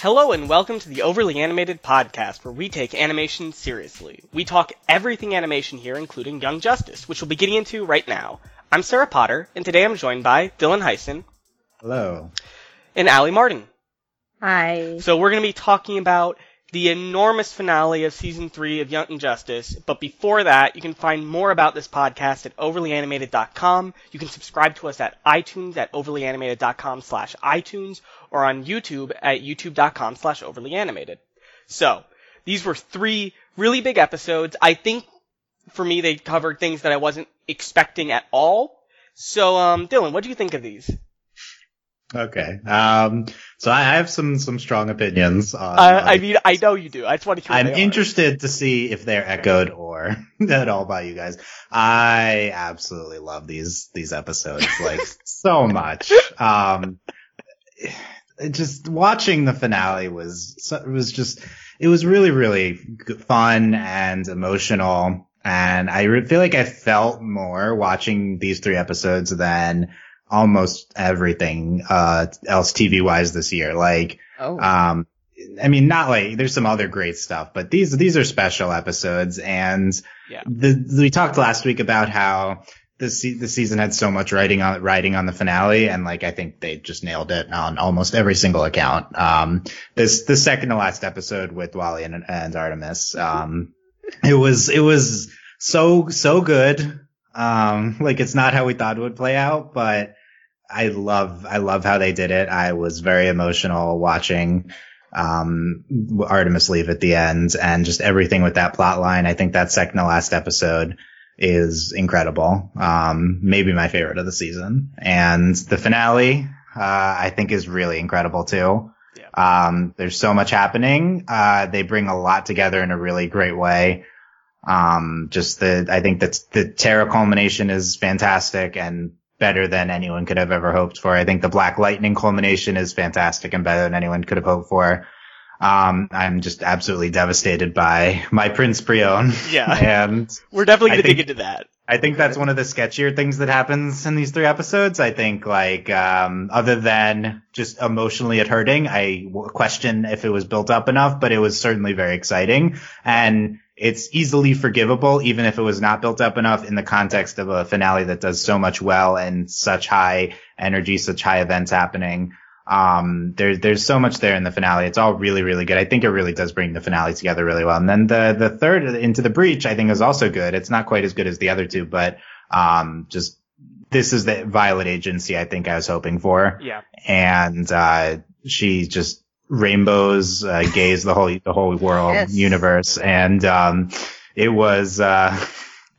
Hello and welcome to the Overly Animated Podcast, where we take animation seriously. We talk everything animation here, including Young Justice, which we'll be getting into right now. I'm Sarah Potter, and today I'm joined by Dylan Heisen Hello. and Allie Martin. Hi. So we're going to be talking about the enormous finale of season three of Young Justice. But before that, you can find more about this podcast at overlyanimated.com. You can subscribe to us at iTunes at overlyanimated.com slash iTunes or on YouTube at youtube.com slash overlyanimated. So these were three really big episodes. I think for me, they covered things that I wasn't expecting at all. So, um, Dylan, what do you think of these? Okay. Um, so I have some some strong opinions. On, Uh, I mean, I know you do. I just want to hear. I'm interested to see if they're echoed or at all by you guys. I absolutely love these these episodes like so much. Um, it just watching the finale was was just it was really really fun and emotional, and I feel like I felt more watching these three episodes than almost everything uh else TV wise this year. Like Oh. um, I mean, not like there's some other great stuff, but these these are special episodes, and Yeah. the we talked last week about how the se- the season had so much writing on writing on the finale, and like I think they just nailed it on almost every single account. Um, this the second to last episode with Wally and, and Artemis, um, it was it was so so good. Um, like it's not how we thought it would play out, but I love I love how they did it. I was very emotional watching um Artemis leave at the end and just everything with that plot line. I think that second to last episode is incredible. Um maybe my favorite of the season. And the finale uh I think is really incredible too. Um there's so much happening. Uh they bring a lot together in a really great way. Um just the I think that the Terra culmination is fantastic and better than anyone could have ever hoped for. I think the Black Lightning culmination is fantastic and better than anyone could have hoped for. Um, I'm just absolutely devastated by my Prince Brion. Yeah. and We're definitely going to dig into that. I think that's one of the sketchier things that happens in these three episodes. I think like, um, other than just emotionally it hurting, I question if it was built up enough, but it was certainly very exciting and it's easily forgivable, even if it was not built up enough in the context of a finale that does so much well and such high energy, such high events happening. Um, there's, there's so much there in the finale. It's all really, really good. I think it really does bring the finale together really well. And then the, the third into the breach, I think is also good. It's not quite as good as the other two, but, um, just, this is the Violet agency I think I was hoping for. Yeah. And, uh, she just rainbows, uh, gaze the whole, the whole world Yes. universe. And, um, it was, uh,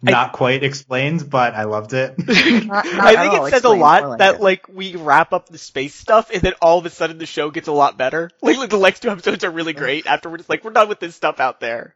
not quite explained, but I loved it. Not- not I think it says a lot well that enough. like we wrap up the space stuff and then all of a sudden the show gets a lot better. Like, like, the next two episodes are really great after we're just like we're done with this stuff out there.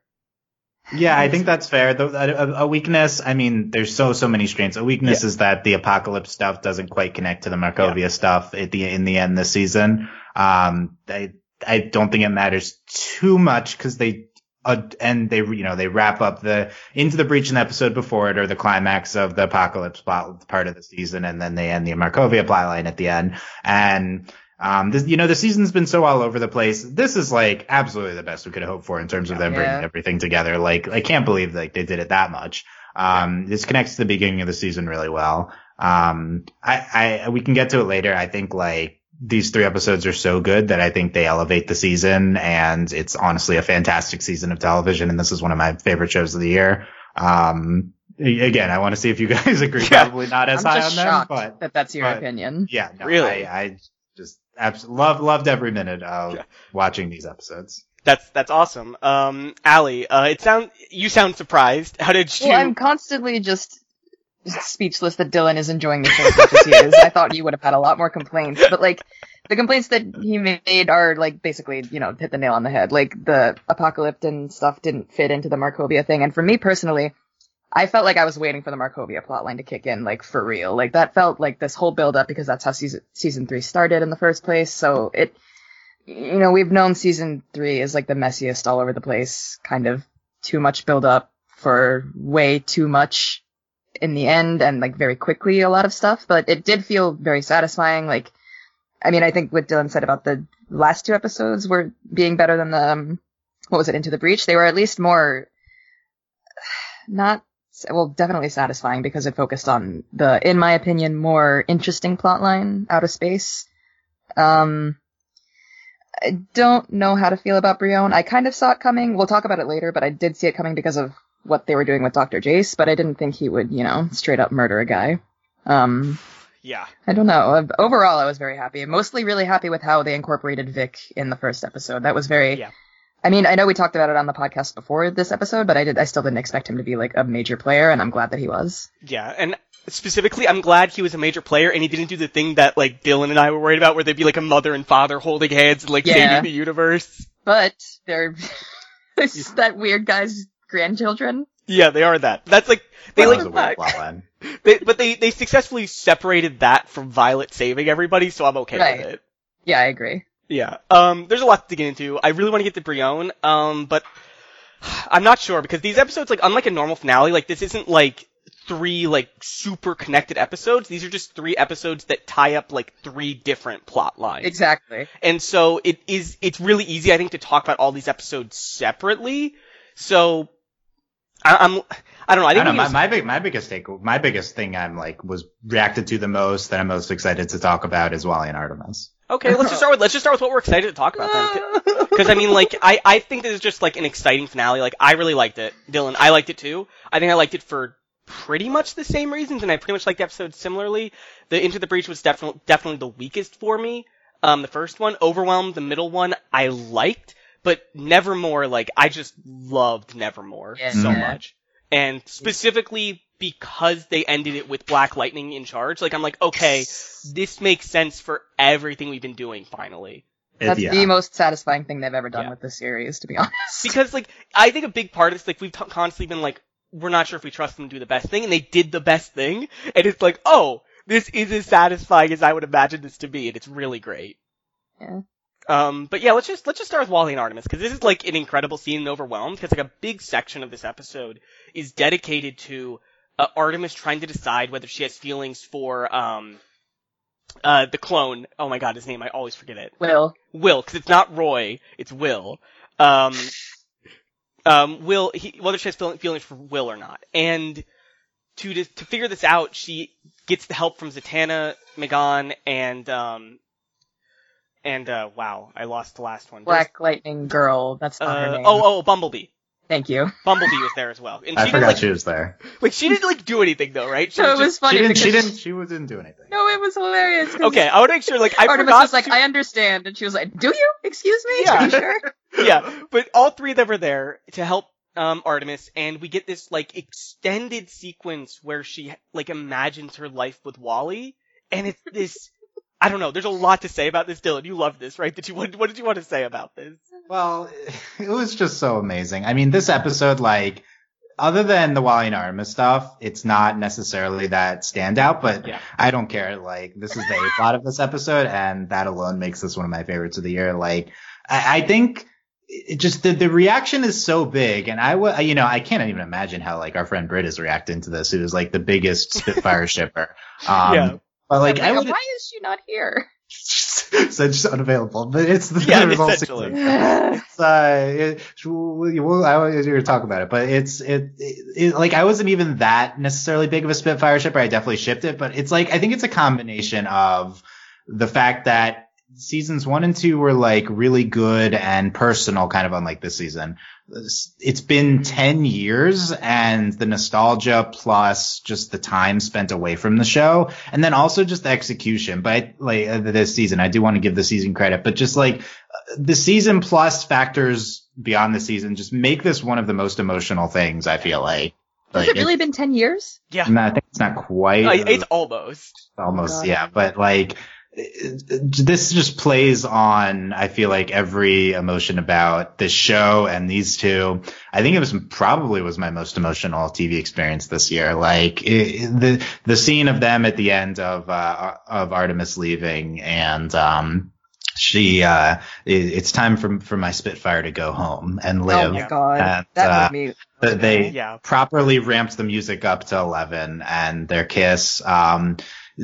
Yeah, I think that's fair. The, a, a weakness, I mean, there's so so many strains. A weakness is that the apocalypse stuff doesn't quite connect to the Markovia stuff at the in the end this season. Um, I I don't think it matters too much because they uh, and they you know they wrap up the into the breach in the episode before it or the climax of the apocalypse plot, part of the season, and then they end the Markovia plotline at the end. And um, this, you know, the season's been so all over the place. This is like absolutely the best we could hope for in terms of them bringing everything together. Like, I can't believe like they did it that much. Um, this connects to the beginning of the season really well. Um, I, I, we can get to it later. I think like these three episodes are so good that I think they elevate the season and it's honestly a fantastic season of television. And this is one of my favorite shows of the year. Um, again, I want to see if you guys agree. Yeah. Probably not as I'm high on them, but that that's your but- opinion. yeah, no, Really? I, I just absolutely love, loved every minute of Yeah. watching these episodes. That's that's awesome. Um, Allie, uh, it sound you sound surprised. How did you? Well, I'm constantly just speechless that Dylan is enjoying the show as much as he is. I thought you would have had a lot more complaints, but like the complaints that he made are like basically, you know, hit the nail on the head. Like the apocalypse and stuff didn't fit into the Markovia thing, and for me personally, I felt like I was waiting for the Markovia plotline to kick in, like for real. Like that felt like this whole build up because that's how season season three started in the first place. So it, you know, we've known season three is like the messiest all over the place, kind of too much build up for way too much in the end and like very quickly a lot of stuff, but it did feel very satisfying. Like I mean, I think what Dylan said about the last two episodes were being better than the, um, what was it, Into the Breach? They were at least more, not, well, definitely satisfying because it focused on the, in my opinion, more interesting plotline out of space. Um, I don't know how to feel about Brion. I kind of saw it coming. We'll talk about it later, but I did see it coming because of what they were doing with Dr. Jace, but I didn't think he would, you know, straight up murder a guy. Um, Yeah. I don't know. Overall, I was very happy. Mostly really happy with how they incorporated Vic in the first episode. That was very. Yeah. I mean, I know we talked about it on the podcast before this episode, but I did. I still didn't expect him to be like a major player, and I'm glad that he was. Yeah, and specifically, I'm glad he was a major player and he didn't do the thing that like Dylan and I were worried about, where they'd be like a mother and father holding hands and like Yeah. saving the universe. But they're that weird guy's grandchildren. Yeah, they are that. That's like they That like, was a weird plotline. they, but they they successfully separated that from Violet saving everybody, so I'm okay Right. with it. Yeah, I agree. Yeah. Um, there's a lot to get into. I really want to get to Brion, um, but I'm not sure because these episodes, like, unlike a normal finale, like this isn't like three like super connected episodes. These are just three episodes that tie up like three different plot lines. Exactly. And so it is, it's really easy, I think, to talk about all these episodes separately. So, I, I'm, I don't know, I I think don't know. My, my big, my biggest take, my biggest thing I'm like was reacted to the most that I'm most excited to talk about is Wally and Artemis. okay, let's just start with, let's just start with what we're excited to talk about then. Because I mean, like, I I think this is just like an exciting finale. Like, I really liked it, Dylan. I liked it too. I think I liked it for pretty much the same reasons, and I pretty much liked the episode similarly. The Into the Breach was definitely definitely the weakest for me. Um, the first one, Overwhelmed, the middle one, I liked, but Nevermore, like, I just loved Nevermore Yeah. so mm-hmm. much, and specifically because they ended it with Black Lightning in charge. Like, I'm like, okay, this makes sense for everything we've been doing finally. That's yeah. the most satisfying thing they've ever done Yeah. with this series, to be honest. because like I think a big part of this, like we've t- constantly been like, we're not sure if we trust them to do the best thing, and they did the best thing, and it's like, oh, this is as satisfying as I would imagine this to be, and it's really great. Yeah. Um, but yeah, let's just let's just start with Wally and Artemis because this is like an incredible scene in Overwhelmed because like a big section of this episode is dedicated to uh, Artemis trying to decide whether she has feelings for um uh the clone. Oh my god, his name I always forget it. Will. Will, because it's not Roy, it's Will. Um, um, Will, he, whether she has feelings for Will or not. And to, to, to figure this out, she gets the help from Zatanna, Megan, and, um, and, uh, wow, I lost the last one. Black Lightning Girl. That's There's- not her uh, name. oh, oh, Bumblebee. Thank you. Bumblebee was there as well. And I she forgot like, she was there. like, she didn't, like, do anything though, right? She So it was was just, funny She didn't. She didn't. She didn't do anything. No, it was hilarious. okay, I want to make sure, like, I Artemis forgot was like, to- I understand, and she was like, Do you? Excuse me? Yeah. Are you sure? yeah, but all three of them are there to help um, Artemis, and we get this like extended sequence where she like imagines her life with Wally, and it's this. I don't know. There's a lot to say about this, Dylan. You love this, right? Did you? What, what did you want to say about this? Well, it was just so amazing. I mean, this episode, like, other than the Wally and Artemis stuff, it's not necessarily that standout, but Yeah. I don't care. Like, this is the A plot of this episode, and that alone makes this one of my favorites of the year. Like, I, I think it just the, the reaction is so big, and I would, you know, I can't even imagine how like our friend Britt is reacting to this, who is like the biggest Spitfire shipper. Um, Yeah. But like, I I would, Why is she not here? so just unavailable, but it's the Yeah, the whole essentially. sequence it's uh it, we'll, we'll, I was going to talk about it, but it's it, it, it like I wasn't even that necessarily big of a Spitfire shipper. I definitely shipped it, but it's like I think it's a combination of the fact that seasons one and two were like really good and personal, kind of unlike this season. It's been 10 years and the nostalgia plus just the time spent away from the show and then also just the execution. But like uh, this season, I do want to give the season credit, but just like uh, the season plus factors beyond the season just make this one of the most emotional things I feel like. Has Like, it really been 10 years? Yeah, no, I think it's not quite. Uh, it's almost. almost God. yeah but like it- it- this just plays on i feel like every emotion about this show and these two i think it was probably was my most emotional tv experience this year like it, the the scene of them at the end of uh of artemis leaving and um she uh it, it's time for for my Spitfire to go home and live. Oh my god, And, that uh, made me. they Yeah. properly ramped the music up to 11 and their kiss um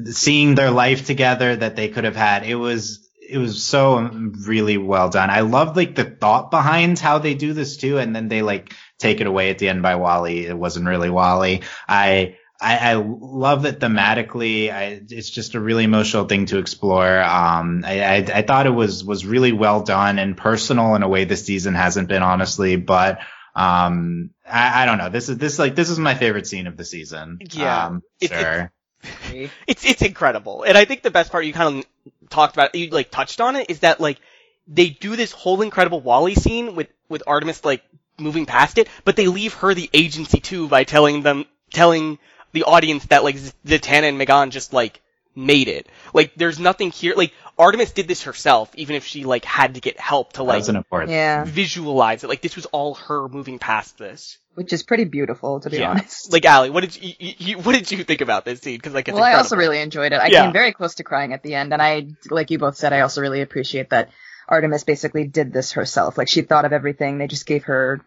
seeing their life together that they could have had it was it was so really well done i love like the thought behind how they do this too and then they like take it away at the end by wally it wasn't really wally i I, I love that thematically. I, it's just a really emotional thing to explore. Um, I, I, I thought it was was really well done and personal in a way this season hasn't been, honestly. But um, I, I don't know. This is this like this is my favorite scene of the season. Yeah. um, It's- sure. it's it's incredible. And I think the best part you kind of talked about, you like touched on it, is that like they do this whole incredible Wally scene with with Artemis like moving past it, but they leave her the agency too by telling them telling the audience that like Zatanna and Megan just like made it. Like there's nothing here. Like Artemis did this herself, even if she like had to get help to like was an important. Yeah, visualize it. Like this was all her moving past this. which is pretty beautiful to be Yeah. honest. Like Allie, what did you, you, you what did you think about this scene? Because like it's well, I also really enjoyed it. I Yeah. came very close to crying at the end, and I, like you both said, I also really appreciate that Artemis basically did this herself. Like she thought of everything. They just gave her,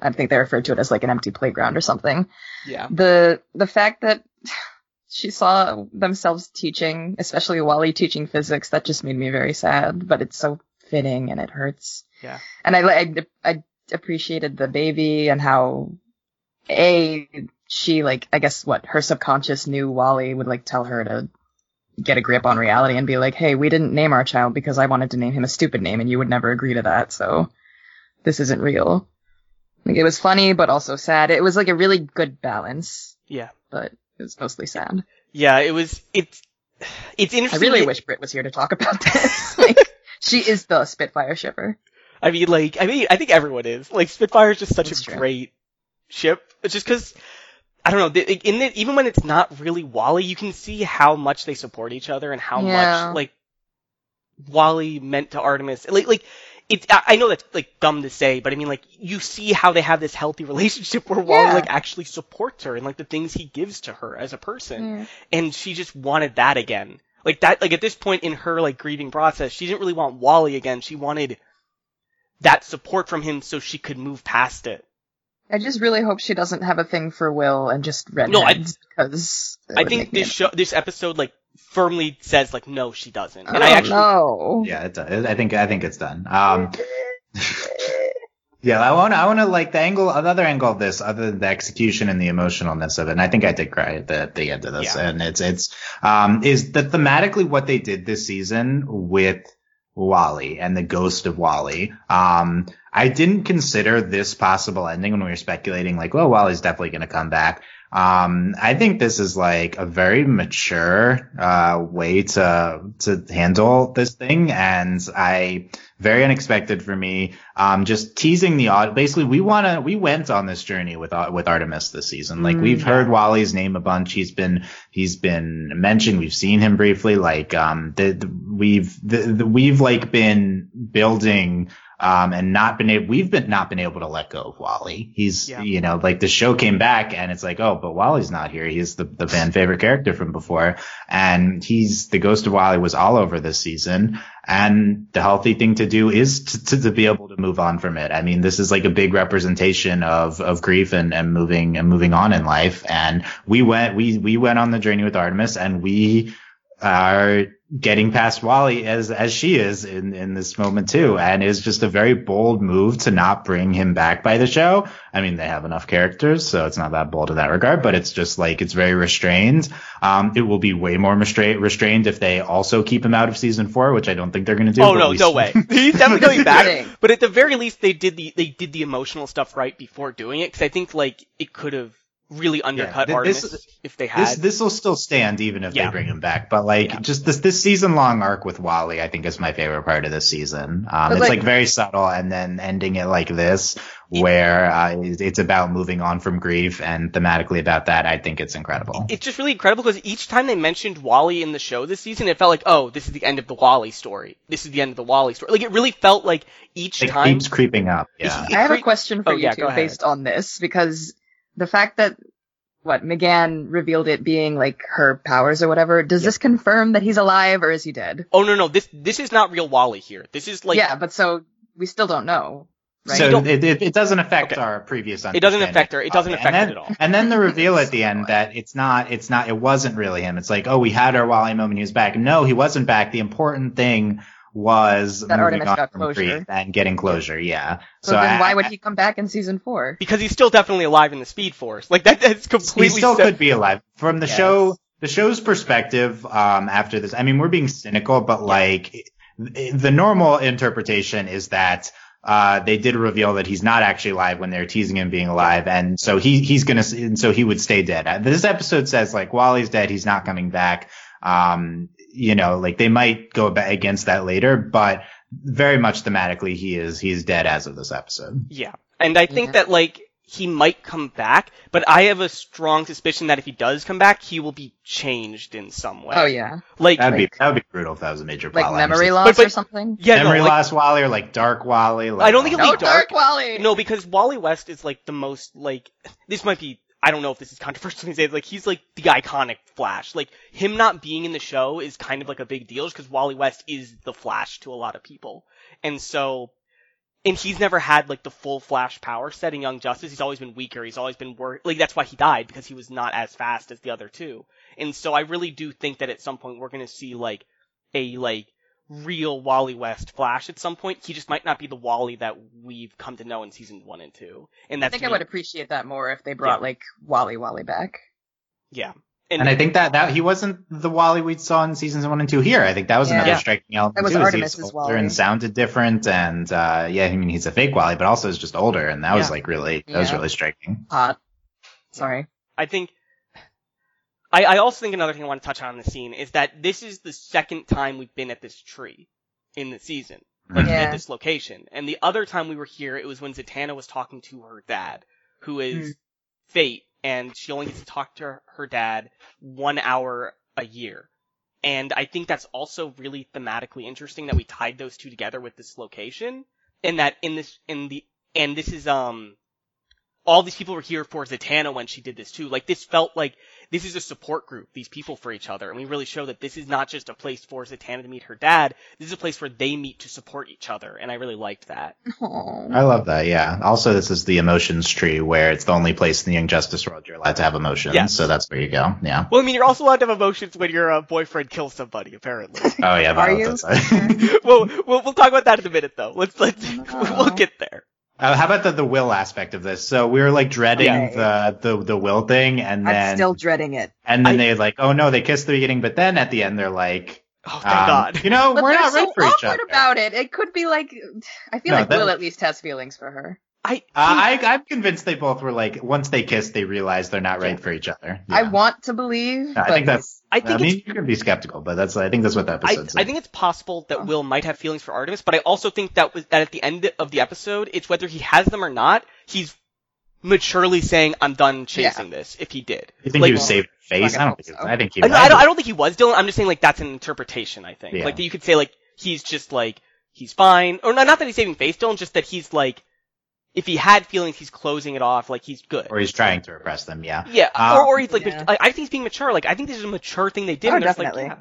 I think they referred to it as like an empty playground or something. yeah. The the fact that she saw themselves teaching, especially Wally teaching physics, that just made me very sad. But it's so fitting and it hurts. Yeah. And I I, I appreciated the baby and how a she like I guess what her subconscious knew Wally would like tell her to get a grip on reality and be like, hey, we didn't name our child because I wanted to name him a stupid name and you would never agree to that, so this isn't real. Like it was funny but also sad. It was like a really good balance, Yeah. but it was mostly sad. Yeah, it was. It's it's interesting. I really that- wish Britt was here to talk about this. like, she is the Spitfire shipper. I mean, like, I mean, I think everyone is. Like, Spitfire is just such That's a true. great ship. Just because I don't know. In it, even when it's not really Wally, you can see how much they support each other and how Yeah. much like Wally meant to Artemis. Like, like it's. I know that's like dumb to say, but I mean, like, you see how they have this healthy relationship where Wally Yeah. like actually supports her and like the things he gives to her as a person. Yeah. and she just wanted that again. Like that, like at this point in her like grieving process, she didn't really want Wally again. She wanted that support from him so she could move past it. I just really hope she doesn't have a thing for Will and just redheads No, I- because I think this show, this episode, like firmly says like no, she doesn't. And oh, I actually, no. Yeah, it does. I think I think it's done. Um, yeah, I want I want to like the angle, another angle of this, other than the execution and the emotionalness of it. And I think I did cry at the, at the end of this, Yeah. and it's it's um is that thematically what they did this season with Wally and the ghost of Wally. Um, I didn't consider this possible ending when we were speculating, like, well, Wally's definitely going to come back. Um, I think this is like a very mature, uh, way to, to handle this thing. And I, very unexpected for me. Um, just teasing the odd, basically we want to, we went on this journey with, uh, with Artemis this season. Like Mm. we've heard Wally's name a bunch. He's been, he's been mentioned. We've seen him briefly. Like, um, the, the we've, the, the, we've like been building, um, and not been able, we've been not been able to let go of Wally. He's, Yeah. you know, like the show came back and it's like, oh, but Wally's not here. He's the, the fan favorite character from before. And he's, the ghost of Wally was all over this season. And the healthy thing to do is to, to, to be able to move on from it. I mean, this is like a big representation of, of grief and, and moving and moving on in life. And we went, we, we went on the journey with Artemis and we are getting past Wally as, as she is in, in this moment too. And it's just a very bold move to not bring him back by the show. I mean, they have enough characters, so it's not that bold in that regard, but it's just like, it's very restrained. Um, it will be way more restra- restrained if they also keep him out of season four, which I don't think they're going to do. oh no, we no way. He's definitely coming back. But at the very least, they did the they did the emotional stuff right before doing it because I think like it could have really undercut th- this- Artemis if they had. This this will still stand even if Yeah. they bring him back. But like Yeah. just this this season long arc with Wally, I think is my favorite part of this season. Um, it's like- like, very subtle, and then ending it like this, It- where uh, it's it's about moving on from grief and thematically about that. I think it's incredible. it's just really incredible because each time they mentioned Wally in the show this season, it felt like, oh, this is the end of the Wally story. This is the end of the Wally story. Like it really felt like each It time. keeps creeping up. Yeah. it I have a question for Oh, you yeah, two based on this because the fact that what McGann revealed it being like her powers or whatever. Does this confirm that he's alive or is he dead? Oh no no this this is not real Wally here. This is like yeah, but so we still don't know. Right? So don't- it, it, it doesn't affect Okay. our previous it doesn't understanding. affect her. It doesn't Okay, affect and it at all. And then the reveal at the end that it's not, it's not, it wasn't really him. It's like, oh, we had our Wally moment. He was back. No, he wasn't back. The important thing was That moving Artemis on got from closure. Creed and getting closure. Yeah. so, then I- why would I- he come back in season four? Because he's still definitely alive in the Speed Force. Like that that's he still se- could be alive from the Yes. show the show's perspective um after this i mean we're being cynical but like the normal interpretation is that uh, they did reveal that he's not actually alive when they're teasing him being alive, and so he he's gonna and so he would stay dead. Uh, This episode says like while he's dead, he's not coming back. Um, you know, like they might go against that later, but very much thematically, he is he's dead as of this episode. Yeah. And I think Yeah. that like he might come back, but I have a strong suspicion that if he does come back, he will be changed in some way. Oh yeah, Like That'd Like- be that would be brutal if that was a major like line. memory loss But- but- or something. yeah, memory no, like, loss Wally or like Dark Wally. Like, I don't think it'll No, be dark. Dark Wally. No, because Wally West is like the most like this might be I don't know if this is controversial to say like he's like the iconic Flash. Like him not being in the show is kind of like a big deal because Wally West is the Flash to a lot of people. And so and he's never had like the full Flash power set in Young Justice. He's always been weaker. He's always been wor- like that's why he died because he was not as fast as the other two. And so I really do think that at some point we're to see like a like real Wally West Flash at some point. He just might not be the Wally that we've come to know in seasons one and two. And I that's think I would appreciate that more if they brought Yeah. like Wally Wally back. yeah. And I think that that he wasn't the Wally we saw in seasons one and two here. I think that was Yeah. another Yeah. striking element That was too. is Artemis's older Wally. and sounded different, and uh, yeah, I mean he's a fake Wally, but also is just older, and that was like really that was really striking. Hot. Sorry. I think I, I also think another thing I want to touch on in the scene is that this is the second time we've been at this tree in the season. Like Yeah. at this location. And the other time we were here, it was when Zatanna was talking to her dad, who is Fate, and she only gets to talk to her, her dad one hour a year. And I think that's also really thematically interesting that we tied those two together with this location. And that in this, in the, and this is, um, all these people were here for Zatanna when she did this too. Like this felt like this is a support group, these people for each other. And we really show that this is not just a place for Zatanna to meet her dad. This is a place where they meet to support each other. And I really liked that. Aw. I love that. Yeah. Also, this is the emotions tree where it's the only place in the Young Justice world you're allowed to have emotions. Yeah. So that's where you go. Yeah. Well, I mean, you're also allowed to have emotions when your uh, boyfriend kills somebody, apparently. Oh yeah. Are Violet you? does that. well, we'll we'll talk about that in a minute, though. Let's let's No. we'll get there. Uh, how about the the will aspect of this? So we were like dreading Okay. the, the the will thing, and then I'm still dreading it. and then I- they like, oh no, they kissed the beginning, but then at the end they're like, Oh, thank um, God. you know, But we're not so right for each awkward other. about it. It could be like, I feel No, like that- Will at least has feelings for her. I Uh, I, I'm convinced they both were like, once they kiss, they realize they're not right for each other. I want to believe. I but think that's. I I, think mean, you can be skeptical, but that's. I think that's what the I, episode. I think it's possible that. Will might have feelings for Artemis, but I also think that was that at the end of the episode, it's whether he has them or not. He's maturely saying, "I'm done chasing this." If he did, You think like, he was saving face? I don't think. So. was, I think he. I, was. I don't, I don't think he was Dylan. I'm just saying like that's an interpretation. I think Yeah. like that you could say like he's just like he's fine, or not, not that he's saving face, Dylan, just that he's like if he had feelings, he's closing it off. Like he's good. or he's trying to repress them. Yeah. yeah, Um, or, or he's like, Yeah. I, I think he's being mature. Like I think this is a mature thing they did. Oh, and definitely. Like, yeah.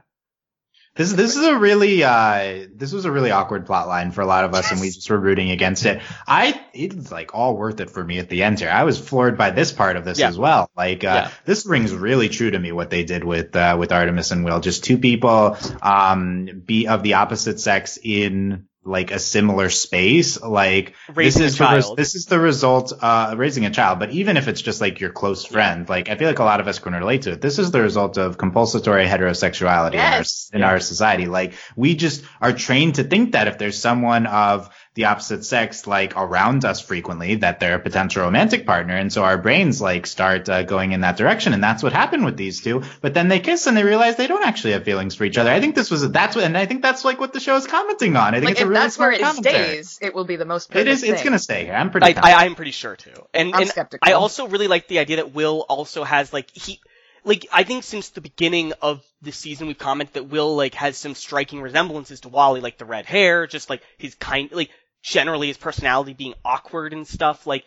This this is a really uh this was a really awkward plot line for a lot of us, and we just were rooting against it. I it's like all worth it for me at the end here. I was floored by this part of this Yeah. as well. Like uh, Yeah. this rings really true to me what they did with uh, with Artemis and Will. Just two people um be of the opposite sex in like a similar space. Like Raising this is the res- this is the result uh raising a child. But even if it's just like your close friend, like I feel like a lot of us can relate to it. This is the result of compulsory heterosexuality Yes. in our in our society. Like we just are trained to think that if there's someone of the opposite sex like around us frequently, that they're a potential romantic partner, and so our brains like start uh, going in that direction, and that's what happened with these two. But then they kiss and they realize they don't actually have feelings for each other. I think this was that's what, and I think that's like what the show is commenting on. I think like it's a if really that's where it commentary. stays, it will be the most It perfect. It's gonna stay here. I'm pretty. I, I, I'm pretty sure too. And, I'm and skeptical. I also really like the idea that Will also has like he like I think since the beginning of the season we've commented that Will like has some striking resemblances to Wally, like the red hair, just like his kind like generally his personality being awkward and stuff. Like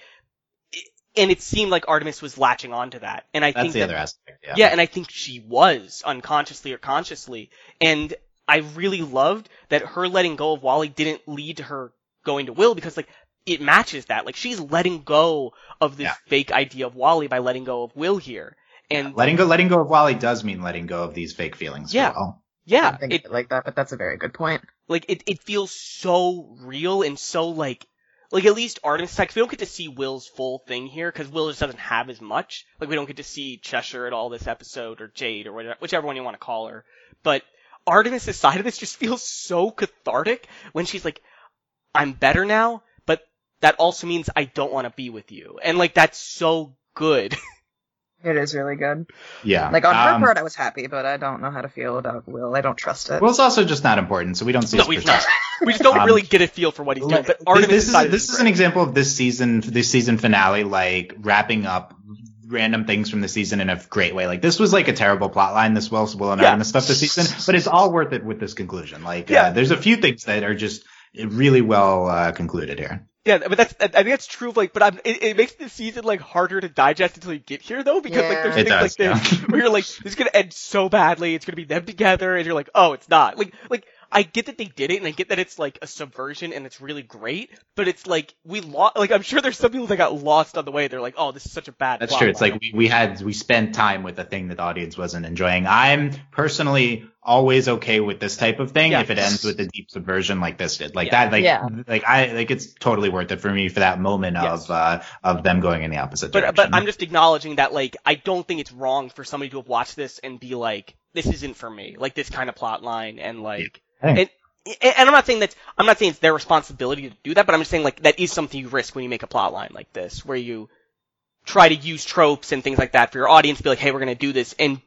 and it seemed like Artemis was latching onto that. And I That's think the that, other aspect. Yeah. yeah, and I think she was unconsciously or consciously. And I really loved that her letting go of Wally didn't lead to her going to Will because like it matches that. Like she's letting go of this Yeah. fake idea of Wally by letting go of Will here. And letting go, letting go of Wally does mean letting go of these fake feelings. Yeah. For Will. I yeah, it like that, but that's a very good point. like it, it feels so real and so like like at least Artemis like we don't get to see Will's full thing here because Will just doesn't have as much. Like we don't get to see Cheshire at all this episode or Jade or whatever, whichever one you want to call her. But Artemis' side of this just feels so cathartic when she's like, "I'm better now," but that also means I don't want to be with you, and like that's so good. It is really good. Yeah. Like on her Um, part, I was happy, but I don't know how to feel about Will. I don't trust it. Will's also just not important, so we don't see no, his he's not. We just don't Um, really get a feel for what he's doing. But Artemis' this is side of this is great. an example of this season, this season finale, like wrapping up random things from the season in a great way. Like this was like a terrible plot line, this Will, Will and Yeah. Artemis stuff this season, but it's all worth it with this conclusion. Like, Yeah. uh, there's a few things that are just really well uh, concluded here. Yeah, but that's I think that's true. Of, like, but I'm, it, it makes the season like harder to digest until you get here, though, because like there's It things does, like this where you're like, this is gonna end so badly. It's gonna be them together, and you're like, oh, it's not. Like, like I get that they did it, and I get that it's like a subversion, and it's really great. But it's like we lost. Like I'm sure there's some people that got lost on the way. They're like, oh, this is such a bad. That's plot true. It's line. like we, we had we spent time with a thing that the audience wasn't enjoying. I'm personally always okay with this type of thing Yeah. if it ends with a deep subversion like this did. Like Yeah. that, like Yeah. like I like it's totally worth it for me for that moment Yes. of uh of them going in the opposite But direction. but I'm just acknowledging that like I don't think it's wrong for somebody to have watched this and be like, this isn't for me. Like this kind of plot line and like I think- and and I'm not saying that's I'm not saying it's their responsibility to do that, but I'm just saying like that is something you risk when you make a plot line like this, where you try to use tropes and things like that for your audience, to be like, hey, we're gonna do this, and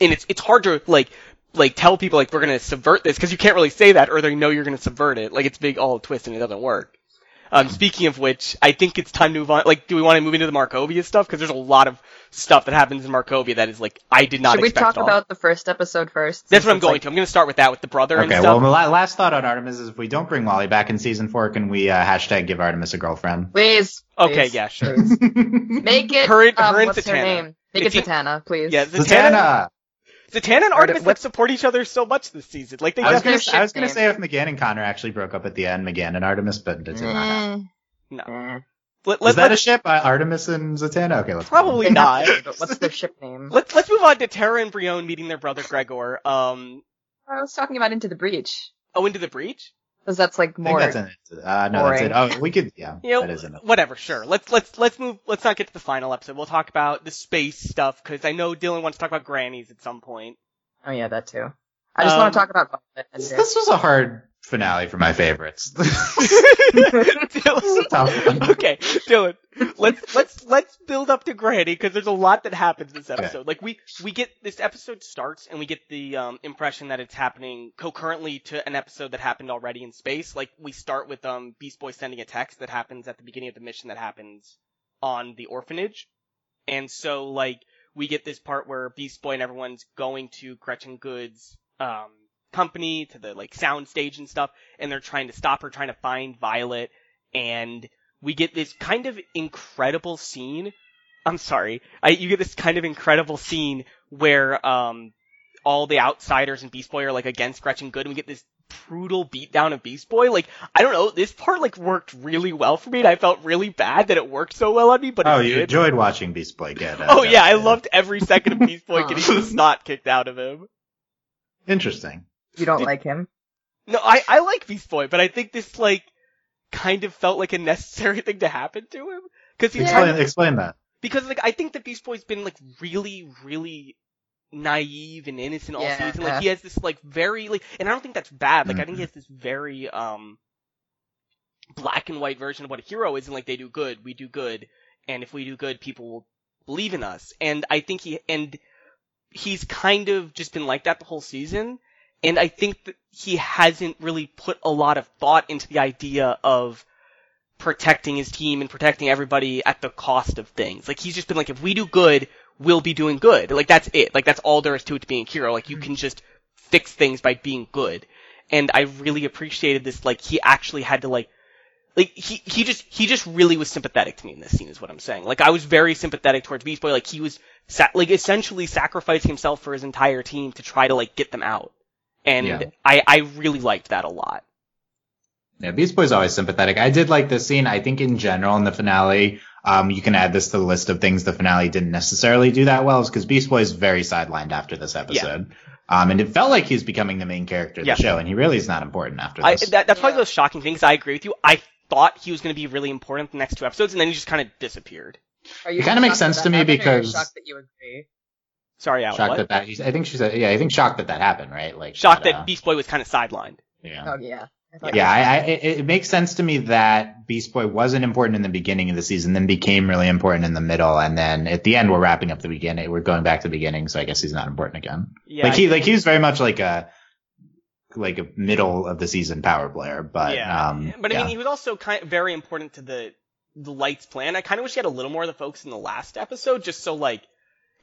and it's it's hard to like like tell people like we're gonna subvert this because you can't really say that or they know you're gonna subvert it. Like it's big all twist and it doesn't work. Um, speaking of which, I think it's time to move on. Like, do we want to move into the Markovia stuff? Because there's a lot of stuff that happens in Markovia that is like I did not Should we talk all. about the first episode first? That's what I'm going like- to. I'm going to start with that with the brother and Okay, stuff. well, my last thought on Artemis is if we don't bring Wally back in season four, can we uh, hashtag give Artemis a girlfriend? Please. Okay, please, yeah, sure. Make it. Her and- um, her and what's her name? Make It's it Zatanna, please. Yeah, Zatanna, Zatanna. Zatanna and Or Artemis like support each other so much this season. Like they I was gonna, I was gonna say if McGann and Connor actually broke up at the end, McGann and Artemis, but it did not happen. Mm, no. eh. Let, Is that a ship? Uh, Artemis and Zatanna? Okay, let's Probably not. but what's their ship name? let's let's move on to Terra and Brion meeting their brother Gregor. Um, I was talking about Into the Breach. oh, into the breach. Because that's like more. I think more. that's in it. Uh, no, that's it. Oh, we could, yeah, You know, that is in it. whatever. Sure. Let's let's let's move. Let's not get to the final episode. We'll talk about the space stuff because I know Dylan wants to talk about grannies at some point. Oh yeah, that too. I just Um, want to talk about This, this was a hard finale for my favorites. Dylan, Tough one. okay, Dylan, let's let's let's build up to Granny because there's a lot that happens this episode. Like we we get this episode starts and we get the um, impression that it's happening concurrently to an episode that happened already in space. Like we start with um Beast Boy sending a text that happens at the beginning of the mission that happens on the orphanage, and so like we get this part where Beast Boy and everyone's going to Gretchen Goode's um company to the like sound stage and stuff and they're trying to stop her trying to find Violet and we get this kind of incredible scene I'm sorry I you get this kind of incredible scene where um all the outsiders and Beast Boy are like against Gretchen Goode and we get this brutal beatdown of Beast Boy like I don't know this part like worked really well for me and I felt really bad that it worked so well on me but oh, it you did. enjoyed watching Beast Boy get. Uh, Oh yeah, I loved every second of Beast Boy getting the snot kicked out of him. Interesting. You don't Did- like him? No, I, I like Beast Boy, but I think this like kind of felt like a necessary thing to happen to him because he's Yeah. kind Explain, of, explain that. because like I think that Beast Boy's been like really really naive and innocent all Yeah. season. Like he has this like very like, and I don't think that's bad. Like I Mm-hmm. think he has this very um black and white version of what a hero is, and like they do good, we do good, and if we do good, people will believe in us. And I think he and he's kind of just been like that the whole season. And I think that he hasn't really put a lot of thought into the idea of protecting his team and protecting everybody at the cost of things. Like he's just been like, if we do good, we'll be doing good. Like that's it. Like that's all there is to it to being a hero. Like you hmm. can just fix things by being good. And I really appreciated this. Like he actually had to like, like he he just he just really was sympathetic to me in this scene is what I'm saying. Like I was very sympathetic towards Beast Boy. Like he was sa- like essentially sacrificing himself for his entire team to try to like get them out, and Yeah. I I really liked that a lot. Yeah, Beast Boy's always sympathetic. I did like this scene. I think in general in the finale, um, you can add this to the list of things the finale didn't necessarily do that well, is because Beast Boy is very sidelined after this episode. Um, and it felt like he was becoming the main character of Yeah. the show, and he really is not important after I this. that, that's probably Yeah. the most shocking thing. 'cause I agree with you. I thought he was going to be really important the next two episodes, and then he just kind of disappeared. Are you It kinda makes sense to me happened, or you're because- shocked that you agree. Sorry, Al. shocked What? that that I think she said yeah I think shocked that that happened right like Shocked uh, that Beast Boy was kind of sidelined. yeah Oh yeah. I thought yeah I, I it, it makes sense to me that Beast Boy wasn't important in the beginning of the season then became really important in the middle and then at the end we're wrapping up the beginning we're going back to the beginning so I guess he's not important again Yeah, like he like he's very much like a like a middle of the season power player but yeah. um but I yeah. mean, he was also kind of very important to the the Light's plan. I kind of wish he had a little more of the focus in the last episode, just so like,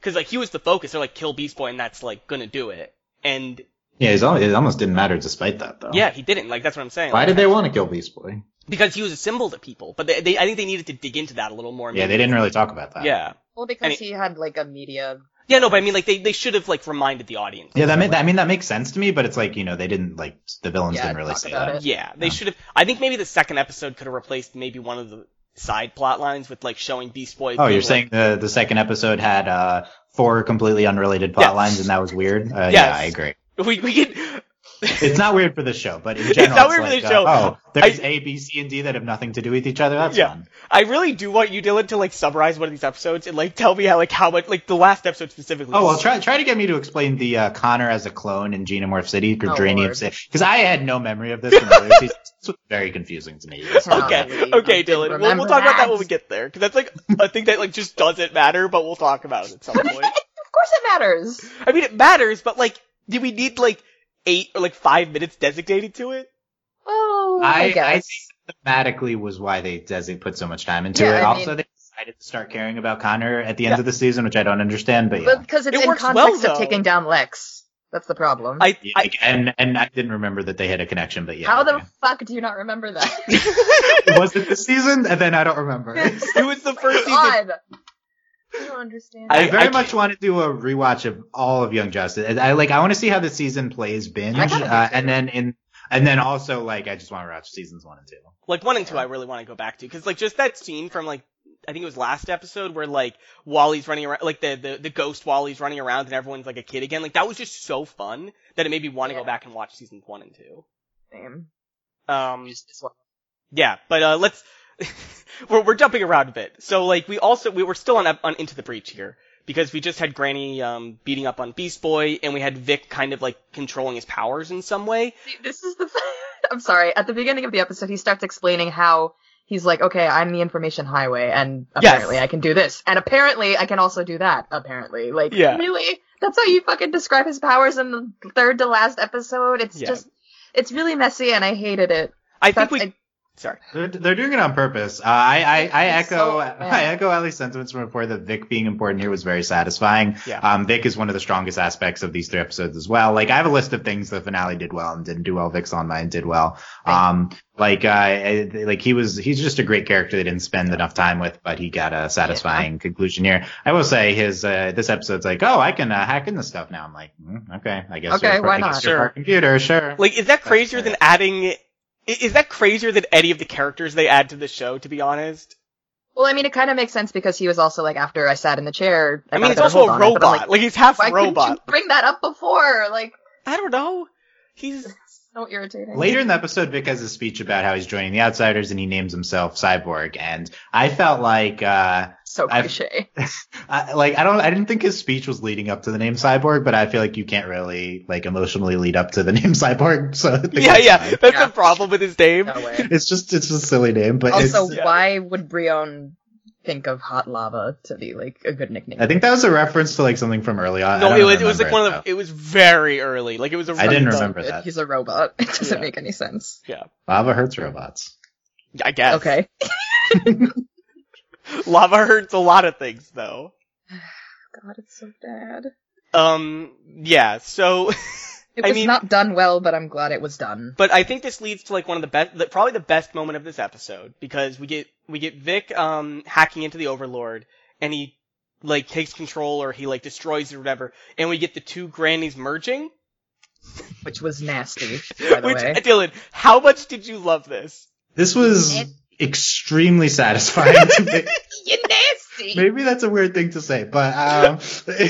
because like he was the focus. They're like kill Beast Boy, and that's like gonna do it. And yeah he's it almost didn't matter despite that though yeah, he didn't. Like that's what I'm saying. why Like, did they want to kill Beast Boy Because he was a symbol to people. But they, they, I think they needed to dig into that a little more. yeah maybe. they didn't really talk about that Yeah. Well, because And it- he had like a media. Yeah, no, but I mean, like they, they should have like reminded the audience. yeah that ma- I mean that makes sense to me but it's like you know they didn't like the villains Yeah, didn't really say that it. Yeah, they Yeah. should have. I think maybe the second episode could have replaced maybe one of the side plot lines with like showing Beast Boy. Oh, you're like- saying the the second episode had uh four completely unrelated plot lines and that was weird? Uh, Yes. Yeah, I agree. we we could. It's not weird for the show, but in general, It's general, not weird for like, the show. uh, oh, there's I- A, B, C, and D that have nothing to do with each other. That's Yeah. fun. I really do want you, Dylan, to like summarize one of these episodes and like tell me how like how much like the last episode specifically. Oh well, try try to get me to explain the uh, Connor as a clone in Xenomorph City or Oh, Dranium Lord. City because I had no memory of this from earlier seasons. This was very confusing to me. This Okay, okay, Dylan. We'll, we'll remember talk about that that. when we get there, because that's like a thing that like just doesn't matter, but we'll talk about it at some point. of course, it matters. I mean, it matters, but like, do we need like eight or like five minutes designated to it? Oh, I, I, I guess. think thematically was why they Desi put so much time into Yeah, it. I also, mean- they decided to start caring about Connor at the end Yeah. of the season, which I don't understand. But yeah, because it's It in works well, context of taking down Lex. That's the problem. I, Yeah, I and and I didn't remember that they had a connection, but yeah. How okay. the fuck do you not remember that? was it this season? And then I don't remember. it was the first season. God. I don't understand. I, I- very I much want to do a rewatch of all of Young Justice. And I like I want to see how the season plays binge, I kinda do uh, and then in and then also like I just want to watch seasons one and two. Like one and two, I really want to go back to because like just that scene from like I think it was last episode where like Wally's running around, like the the, the ghost Wally's running around and everyone's like a kid again. Like that was just so fun that it made me want to Yeah. go back and watch seasons one and two. Same. Um, Just this one. yeah, but uh, let's we're we're jumping around a bit. So like we also we were still on on into the breach here because we just had Granny um beating up on Beast Boy and we had Vic kind of like controlling his powers in some way. This is the. I'm sorry. At the beginning of the episode, he starts explaining how he's like, okay, I'm the information highway, and Yes. apparently I can do this, and apparently I can also do that. Apparently, like, Yeah. really, that's how you fucking describe his powers in the third to last episode. It's Yeah. just, it's really messy, and I hated it. I think That's- we sorry. They're, they're doing it on purpose. Uh, I I, I echo so I echo Allie's sentiments from before that Vic being important here was very satisfying. Yeah. Um, Vic is one of the strongest aspects of these three episodes as well. Like I have a list of things the finale did well and didn't do well. Vic's on mine did well. Um, like uh, like he was he's just a great character they didn't spend enough time with, but he got a satisfying conclusion here. I will say his uh, this episode's like, oh, I can uh, hack into stuff now. I'm like, mm, okay, I guess. Okay, why not? Sure. computer, sure. Like, is that crazier fair. than adding? I- Is that crazier than any of the characters they add to the show? To be honest, Well, I mean, it kind of makes sense because he was also like, after I sat in the chair. I, got mean, he's also a on it, but I'm robot. Like, he's half why couldn't you robot. bring that up before? Like, I don't know. He's so irritating. Later in the episode, Vic has a speech about how he's joining the Outsiders and he names himself Cyborg. And I felt like, uh, so cliche. I, like I don't, I didn't think his speech was leading up to the name Cyborg, but I feel like you can't really like emotionally lead up to the name Cyborg. So yeah, yeah. fine. That's Yeah. the problem with his name. No way. It's just, it's just a silly name, but Also, yeah. why would Brion think of hot lava to be like a good nickname? I think that was a reference to like something from early on. No, it was it was like remember one of the. It was very early. Like it was a. I didn't really- remember that. He's a robot. It doesn't Yeah. make any sense. Yeah, Lava hurts robots. I guess. Okay. Lava hurts a lot of things though. God, it's so bad. Um. Yeah. So. It I was mean- not done well, but I'm glad it was done. But I think this leads to like one of the best, probably the best moment of this episode because we get we get Vic um hacking into the Overlord and he like takes control or he like destroys it or whatever, and we get the two grannies merging. Which was nasty, by the Which way. Dylan, how much did you love this? This was It- extremely satisfying to me. You nasty! Maybe that's a weird thing to say, but um,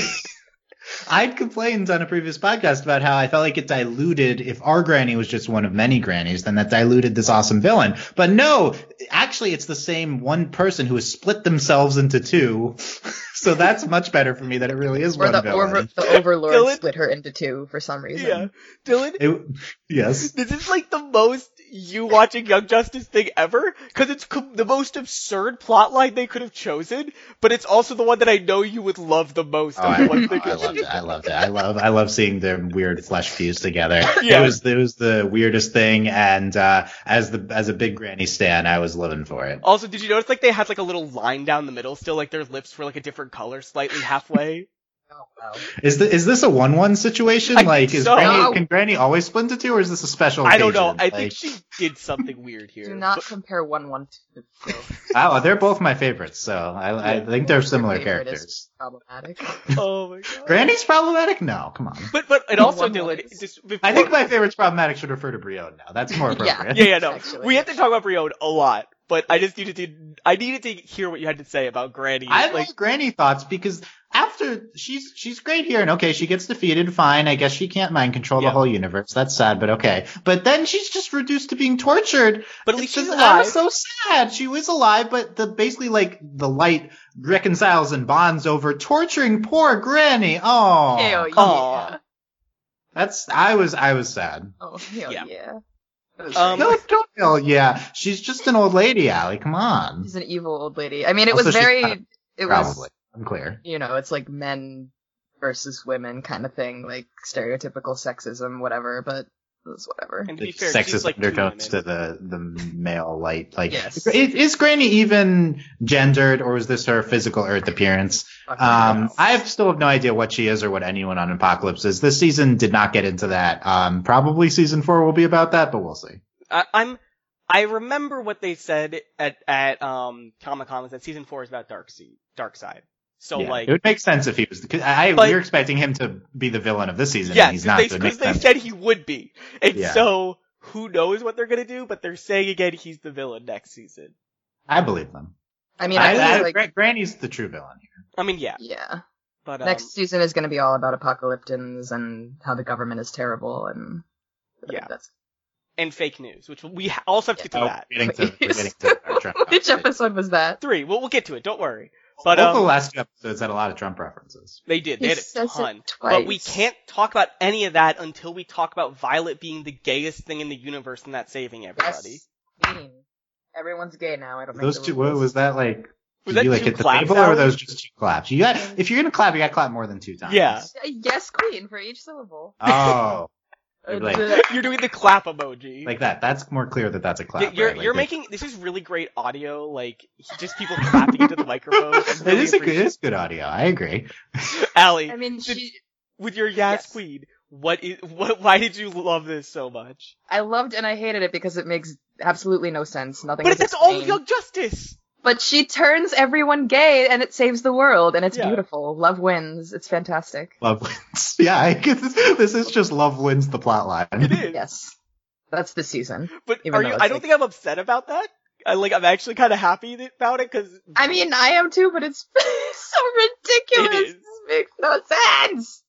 I'd complained on a previous podcast about how I felt like it diluted. If our granny was just one of many grannies, then that diluted this awesome villain. But no, actually, it's the same one person who has split themselves into two. so that's much better for me that it really is Or one the, villain. over, the Overlord Dylan- split her into two for some reason. Yeah, Dylan, It- yes. this is like the most you watching Young Justice thing ever because it's com- the most absurd plotline they could have chosen, but it's also the one that I know you would love the most. Oh, I, the I loved it. I loved it. I love. I love seeing their weird flesh fuse together. Yeah. It was. It was the weirdest thing. And uh, as the as a big granny stan, I was living for it. Also, did you notice like they had like a little line down the middle still, like their lips were like a different color, slightly halfway? Oh, wow. Is the is this a one one situation? I like, is so. granny, can granny always split into two, or is this a special? I don't know. I Like, think she did something weird here. Do not But- compare one one to two. oh, they're both my favorites, so I, I think they're similar characters. problematic. oh my god. Granny's problematic? No, come on. But but and also One Dylan, just before, I think my favorite's problematic should refer to Brion now. That's more Yeah. appropriate. yeah yeah no Actually. we have to talk about Brion a lot, but I just needed to I needed to hear what you had to say about Granny. I like like Granny thoughts because after she's she's great here and okay she gets defeated fine I guess she can't mind control Yeah. the whole universe that's sad but okay but then she's just reduced to being tortured but at least It's she's just- I alive. was so sad she was alive but the basically like the light reconciles and bonds over torturing poor Granny oh Hell Aw. yeah. that's I was I was sad Oh, hell Yeah. yeah. Um, no don't oh yeah. She's just an old lady Allie. Come on. She's an evil old lady. I mean, it Also, was very, kind it probably was, unclear. you know, it's like men versus women kind of thing, like stereotypical sexism, whatever, but it was whatever. and to the be fair, she's sexist like undertones to the the male light. Like, Yes. is, is Granny even gendered, or is this her physical Earth appearance? Um. I have still have no idea what she is or what anyone on Apokolips is. This season did not get into that. Um, probably season four will be about that, but we'll see. I, I'm I remember what they said at at um Comic Con was that season four is about Dark Sea, Darkseid. So Yeah, like it would make sense if he was. Cause I But- we were expecting him to be the villain of this season, yeah, and he's because they, so it 'cause makes they said he would be, and Yeah. so who knows what they're gonna do? But they're saying again he's the villain next season. I believe them. I mean, I, I, I- like, Granny's the true villain here. I mean, yeah, yeah. but um, Next season is going to be all about Apokoliptians and how the government is terrible and Yeah. That's and fake news, which we ha- also have to get to Oh, that. getting to, we're getting to our Which episode was that? Three, well, we'll get to it. Don't worry. But Both the um, last two episodes had a lot of Trump references. they did. They He had a says it ton. twice. But we can't talk about any of that until we talk about Violet being the gayest thing in the universe and that saving everybody. Yes. Queen. Everyone's gay now. I don't make Those two, what was that like? Was did you like two hit the table, or were those just two claps? You got if you're gonna clap, you got to clap more than two times. Yeah. Yes, Queen for each syllable. Oh, Uh, Like- the- You're doing the clap emoji. like that. That's more clear that that's a clap. Y- you're right? Like, you're it- making this is really great audio, like just people clapping into the microphone. I It really is a good, it appreciate- is good audio. I agree. Allie, I mean, did- she, with your yes, Yes. queen, what is what? Why did you love this so much? I loved and I hated it because it makes absolutely no sense. Nothing. But is that's all explained. Young Justice. But she turns everyone gay and it saves the world and it's Yeah. beautiful. Love wins. It's fantastic. Love wins. Yeah, I guess this, this is just love wins the plot line. It is. Yes. That's the season. But are you? it's I don't think I'm upset about that. I like. I'm actually kind of happy about it because I mean, I am too, but it's so ridiculous. It is. Makes no sense.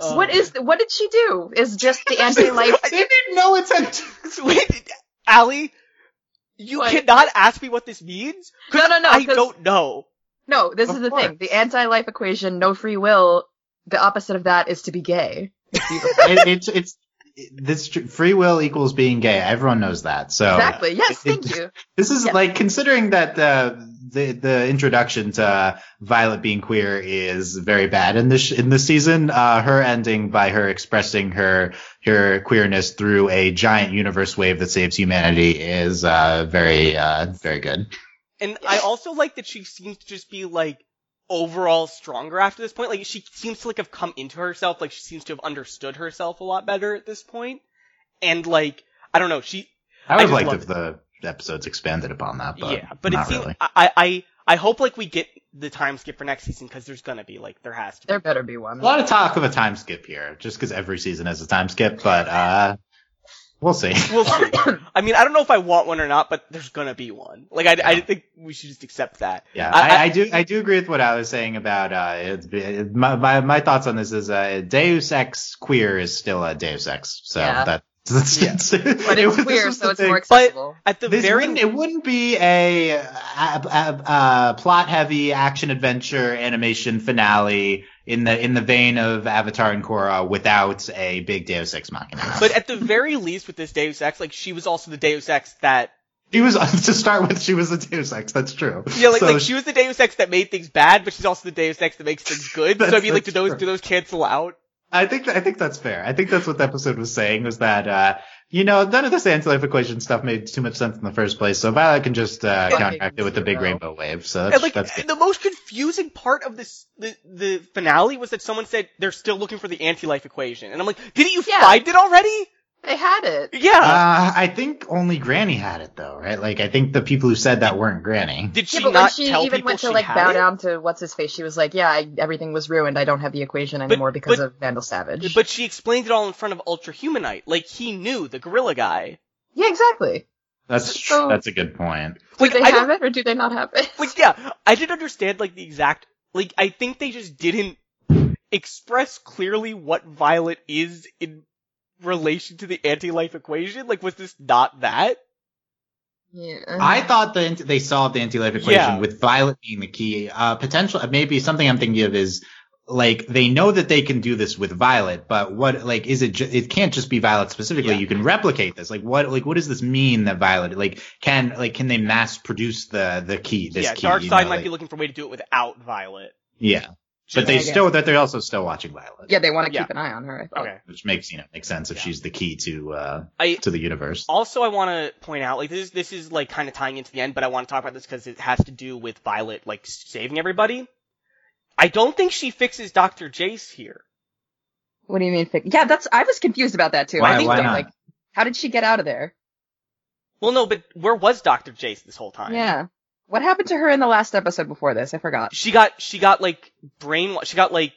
um, what is what did she do? Is just the anti-life I didn't know it's a. Wait, Allie, you What? cannot ask me what this means. 'cause No, no, no, I 'cause- don't know. No, this Of is the course. thing. The anti-life equation, no free will, the opposite of that is to be gay. It's. It, it's it's this free will equals being gay. Everyone knows that. So exactly. Yes, it- thank you. This is Yeah. like considering that uh, the the introduction to Violet being queer is very bad in this in this season. Uh, her ending by her expressing her her queerness through a giant universe wave that saves humanity is uh, very uh, very good. And I also like that she seems to just be like overall stronger after this point. Like she seems to like have come into herself. Like she seems to have understood herself a lot better at this point. And like I don't know, she I would I have just liked love if the episodes expanded upon that, but yeah, but it seems really. I I I hope like we get the time skip for next season because there's gonna be like there has to be. There better be one. A lot of talk of a time skip here, just because every season has a time skip, but uh, we'll see. We'll see. I mean, I don't know if I want one or not, but there's gonna be one. Like I, I think we should just accept that. Yeah, I- I, I- I, do. I do agree with what I was saying about uh, it's, it, my, my my thoughts on this is uh, Deus Ex queer is still a Deus Ex, so Yeah. that that's Yeah. but it it's was- this queer, so it's thing. more But- At the This very wouldn't, it wouldn't be a, a, a, a plot heavy action adventure animation finale in the in the vein of Avatar and Korra without a big Deus Ex Machina. but at the very least with this Deus Ex, like she was also the Deus Ex that she was to start with. She was a Deus Ex. That's true. yeah, like So like she was the Deus Ex that made things bad, but she's also the Deus Ex that makes things good. so I mean, like, do those true. do those cancel out? I think I think that's fair. I think that's what the episode was saying was that uh, you know none of this anti-life equation stuff made too much sense in the first place. So Violet can just uh, Yeah. counteract it with the big Zero. rainbow wave. So that's, And like that's good. the most confusing part of this the the finale was that someone said they're still looking for the anti-life equation, and I'm like, didn't you Yeah. find it already? They had it. Yeah. Uh, I think only Granny had it though, right? Like I think the people who said that weren't Granny. Did she Yeah, but when not she tell even people went to like bow it? down to what's his face, she was like, "Yeah, I, everything was ruined. I don't have the equation anymore because but- of Vandal Savage." But she explained it all in front of Ultra Humanite. Like he knew the gorilla guy. yeah, exactly. That's So- that's a good point. Do Like they I have it or do they not have it? like yeah, I didn't understand like the exact like I think they just didn't express clearly what Violet is in relation to the anti-life equation. Like was this not that? yeah. I thought that they solved the anti-life equation Yeah. with Violet being the key. Uh, potential, maybe something I'm thinking of is like they know that they can do this with Violet, but what like is it? Ju- it can't just be Violet specifically. Yeah. You can replicate this. Like what? Like what does this mean that Violet like can like can they mass produce the the key? This yeah, key. Darkseid you know, might like- be looking for a way to do it without Violet. Yeah, but they still that they're also still watching Violet. yeah, they want to Yeah. keep an eye on her. I thought. Okay. which makes you know makes sense if Yeah. she's the key to uh I to the universe. also I want to point out like this is this is like kind of tying into the end, but I want to talk about this because it has to do with Violet like saving everybody. I don't think she fixes Doctor Jace here. What do you mean? Fic- yeah, that's. I was confused about that too. Why- I think why that, not? like, how did she get out of there? Well, no, but where was Doctor Jace this whole time? Yeah. What happened to her in the last episode before this? I forgot. she got she got like brain she got like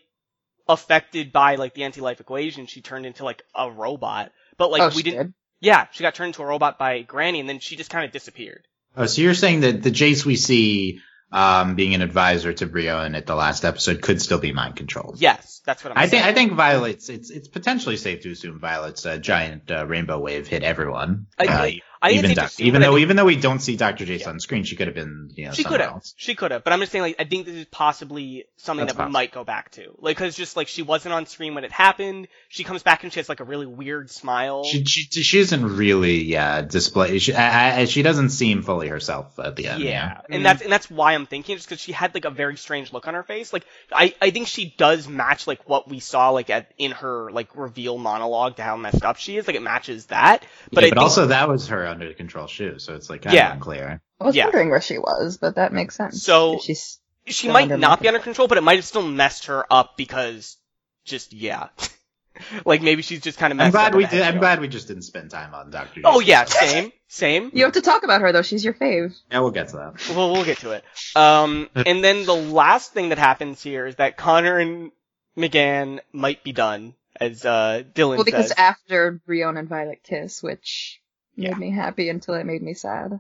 affected by like the anti-life equation. She turned into like a robot, but like oh, we she didn't. did. Yeah, she got turned into a robot by Granny, and then she just kind of disappeared. Oh, so you're saying that the Jace we see um, being an advisor to Brion at the last episode could still be mind controlled. Yes, that's what I'm I saying. think I think Violet's it's it's potentially safe to assume Violet's uh, giant uh, rainbow wave hit everyone. I- Uh, I think even Doc- even though even though we don't see Doctor Jace Yeah. on screen, she could have been you know she could have. She could have. But I'm just saying, like, I think this is possibly something That's that we might go back to. Like, cause just like she wasn't on screen when it happened. She comes back and she has like a really weird smile. She, she she isn't really yeah display. She I, I, she doesn't seem fully herself at the end. yeah, Mm. and that's and that's why I'm thinking just because she had like a very strange look on her face. Like I I think she does match like what we saw like at in her like reveal monologue to how messed up she is. Like it matches that. But, I but think- also that was her under control shoe, so it's like kind Yeah. of unclear. I was Yeah. wondering where she was, but that makes sense. So- If she's She might not my be under control, but it might have still messed her up because just yeah. like maybe she's just kind of messed I'm glad up we did. I'm glad we just didn't spend time on Doctor. Oh yeah, same, same. you have to talk about her though. She's your fave. Yeah, we'll get to that. Well, we'll get to it. Um, and then the last thing that happens here is that Connor and M'gann might be done, as uh, Dylan Well, because says. after Brion and Violet kiss, which made me happy until it made me sad.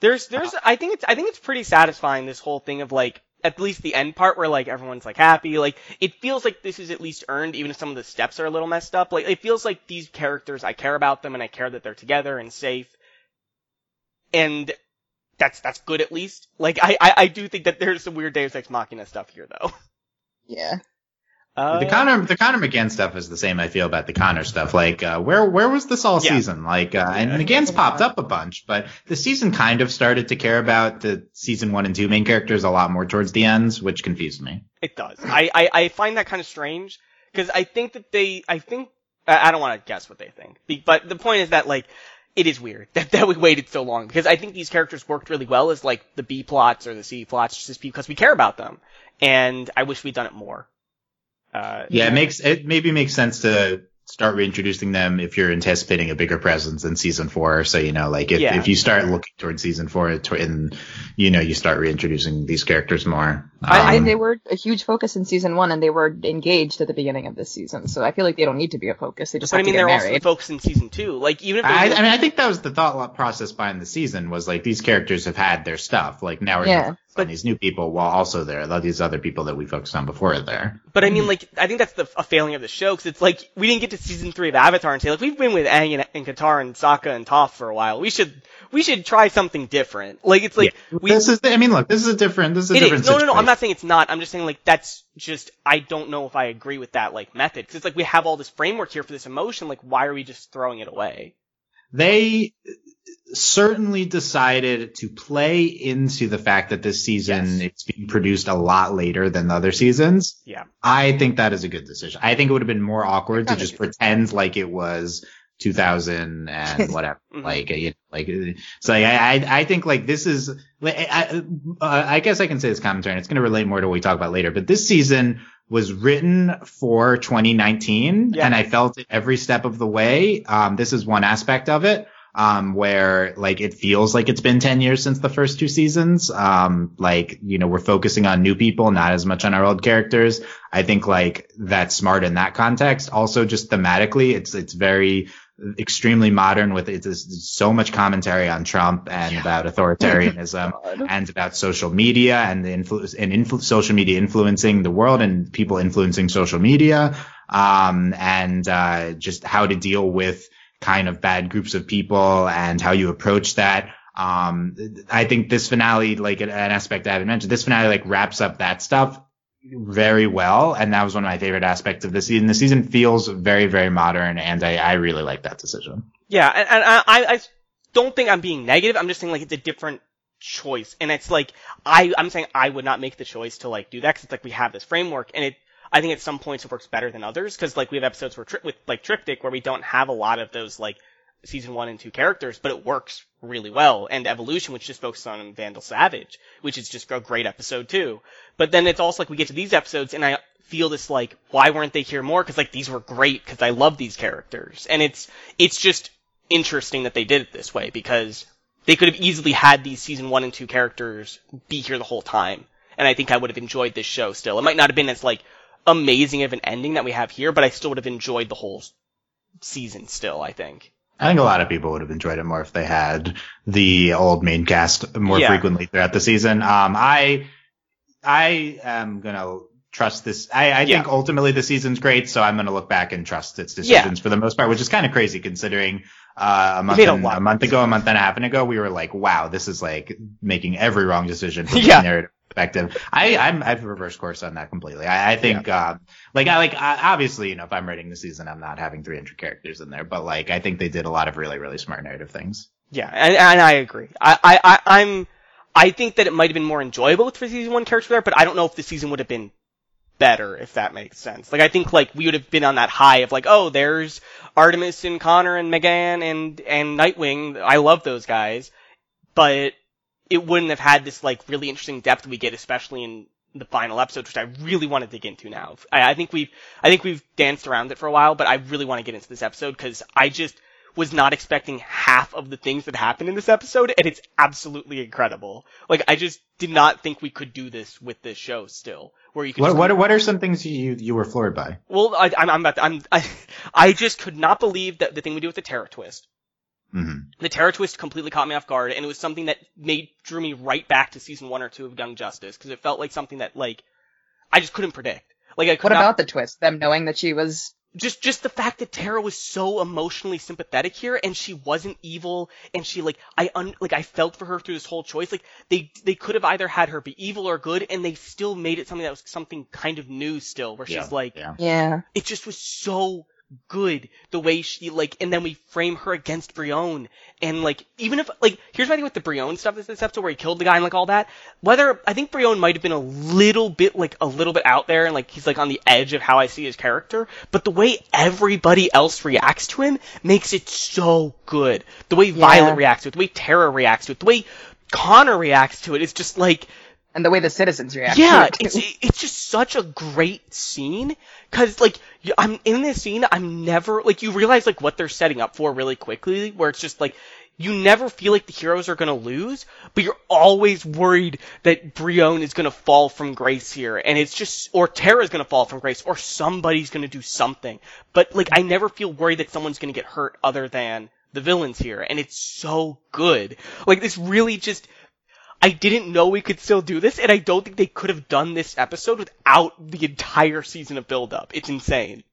There's, there's, I think it's, I think it's pretty satisfying. This whole thing of like, at least the end part where like everyone's like happy. Like it feels like this is at least earned, even if some of the steps are a little messed up. Like it feels like these characters, I care about them and I care that they're together and safe. And that's that's good at least. Like I, I, I do think that there's some weird Deus Ex Machina stuff here though. Yeah. Uh, the Connor the Connor M'gann stuff is the same I feel about the Connor stuff. Like uh, where where was this all Yeah. season? Like uh, and M'gann's popped up a bunch, but the season kind of started to care about the season one and two main characters a lot more towards the ends, which confused me. It does. I, I, I find that kind of strange because I think that they, I think, I I don't want to guess what they think, but the point is that like, it is weird that, that we waited so long because I think these characters worked really well as like the B plots or the C plots just because we care about them. and I wish we'd done it more. Uh, Yeah, it makes it maybe makes sense to start reintroducing them if you're anticipating a bigger presence in season four. So you know, like if, Yeah. if you start looking towards season four, and you know, you start reintroducing these characters more. I, I, Um, they were a huge focus in season one, and they were engaged at the beginning of this season. So I feel like they don't need to be a focus. They just but I mean, to they're get also married. focused in season two. Like even if they I, were- I mean, I think that was the thought process behind the season was like these characters have had their stuff. Like now we're Yeah. gonna focus on these new people while also there are these other people that we focused on before are there. But I mean, like, I think that's the a failing of the show because it's like we didn't get to season three of Avatar and say like we've been with Aang and, and Katara and Sokka and Toph for a while. We should we should try something different. Like it's like we. this is, I mean, look, this is a different, this is a different is. No, no, no. I'm situation. Not saying it's not. I'm just saying like that's just. I don't know if I agree with that like method because it's like we have all this framework here for this emotion. Like why are we just throwing it away? they certainly decided to play into the fact that this season Yes. it's being produced a lot later than the other seasons. Yeah. I think that is a good decision. I think it would have been more awkward to just pretend like it was 2000 and whatever. Mhm. like, you know, like, so I, I, I think like this is, like, I, uh, I guess I can say this commentary and it's going to relate more to what we talk about later, but this season was written for 2019 Yeah. and I felt it every step of the way. Um, this is one aspect of it. Um, where like it feels like it's been 10 years since the first two seasons. Um, like, you know, we're focusing on new people, not as much on our old characters. I think like that's smart in that context. Also just thematically, it's, it's very, extremely modern with it's, so much commentary on Trump and about authoritarianism and about social media and the influence and influ- social media influencing the world and people influencing social media. Um, and, uh, just how to deal with kind of bad groups of people and how you approach that. Um, I think this finale, like an an aspect I haven't mentioned, this finale like wraps up that stuff very well. And that was one of my favorite aspects of the season. The season feels very, very modern and I, I really like that decision. Yeah, and, and I, I don't think I'm being negative. I'm just saying like it's a different choice, and it's like I I'm saying I would not make the choice to like do that because it's like we have this framework, and it I think at some points it works better than others because like we have episodes where tri- with like Triptych where we don't have a lot of those like season one and two characters, but it works really well. And Evolution, which just focuses on Vandal Savage, which is just a great episode too. But then it's also like we get to these episodes and I feel this like, why weren't they here more? Cause like these were great because I love these characters. And it's, it's just interesting that they did it this way because they could have easily had these season one and two characters be here the whole time. And I think I would have enjoyed this show still. It might not have been as like amazing of an ending that we have here, but I still would have enjoyed the whole season still, I think. I think a lot of people would have enjoyed it more if they had the old main cast more Yeah. frequently throughout the season. Um, I, I am gonna trust this. I, I think ultimately the season's great, so I'm gonna look back and trust its decisions for the most part, which is kind of crazy considering uh, a month and, a, month ago, a month and a half ago, we were like, wow, this is like making every wrong decision from Yeah. narrative perspective. I, I'm I've reversed course on that completely. I, I think um, like I like I, obviously you know if I'm writing the season, I'm not having 300 characters in there, but like I think they did a lot of really really smart narrative things. Yeah, and, and I agree. I, I, I, I'm, I think that it might have been more enjoyable with season one character there, but I don't know if the season would have been better, if that makes sense. Like, I think, like, we would have been on that high of, like, oh, there's Artemis and Connor and Megan and, and Nightwing. I love those guys. But it wouldn't have had this, like, really interesting depth we get, especially in the final episode, which I really want to dig into now. I, I think we've, I think we've danced around it for a while, but I really want to get into this episode because I just, was not expecting half of the things that happened in this episode, and it's absolutely incredible. Like, I just did not think we could do this with this show still, where you could. What what are, what are some things you you were floored by? well, I, I'm, I'm about to, I'm, I, I just could not believe that the thing we do with the Terra Twist. Hmm The Terra Twist completely caught me off guard, and it was something that made drew me right back to season one or two of Young Justice because it felt like something that like I just couldn't predict. Like I could What not about the twist? Them knowing that she was just just the fact that Terra was so emotionally sympathetic here and she wasn't evil and she like I un, like I felt for her through this whole choice like they they could have either had her be evil or good and they still made it something that was something kind of new still where she's like yeah. yeah. it just was so good the way she like and then we frame her against Brion. And like even if like here's my thing with the Brion stuff this this episode where he killed the guy and like all that. Whether I think Brion might have been a little bit like a little bit out there and like he's like on the edge of how I see his character. But the way everybody else reacts to him makes it so good. The way Yeah. Violet reacts to it the way Terra reacts to it the way Connor reacts to it is just like And the way the citizens react. Yeah, to it, it's it's just such a great scene because like I'm in this scene, I'm never like you realize like what they're setting up for really quickly, where it's just like you never feel like the heroes are gonna lose, but you're always worried that Brion is gonna fall from grace here, and it's just or Terra's gonna fall from grace, or somebody's gonna do something. But like I never feel worried that someone's gonna get hurt other than the villains here, and it's so good. Like this really just I didn't know we could still do this, and I don't think they could have done this episode without the entire season of build-up. It's insane.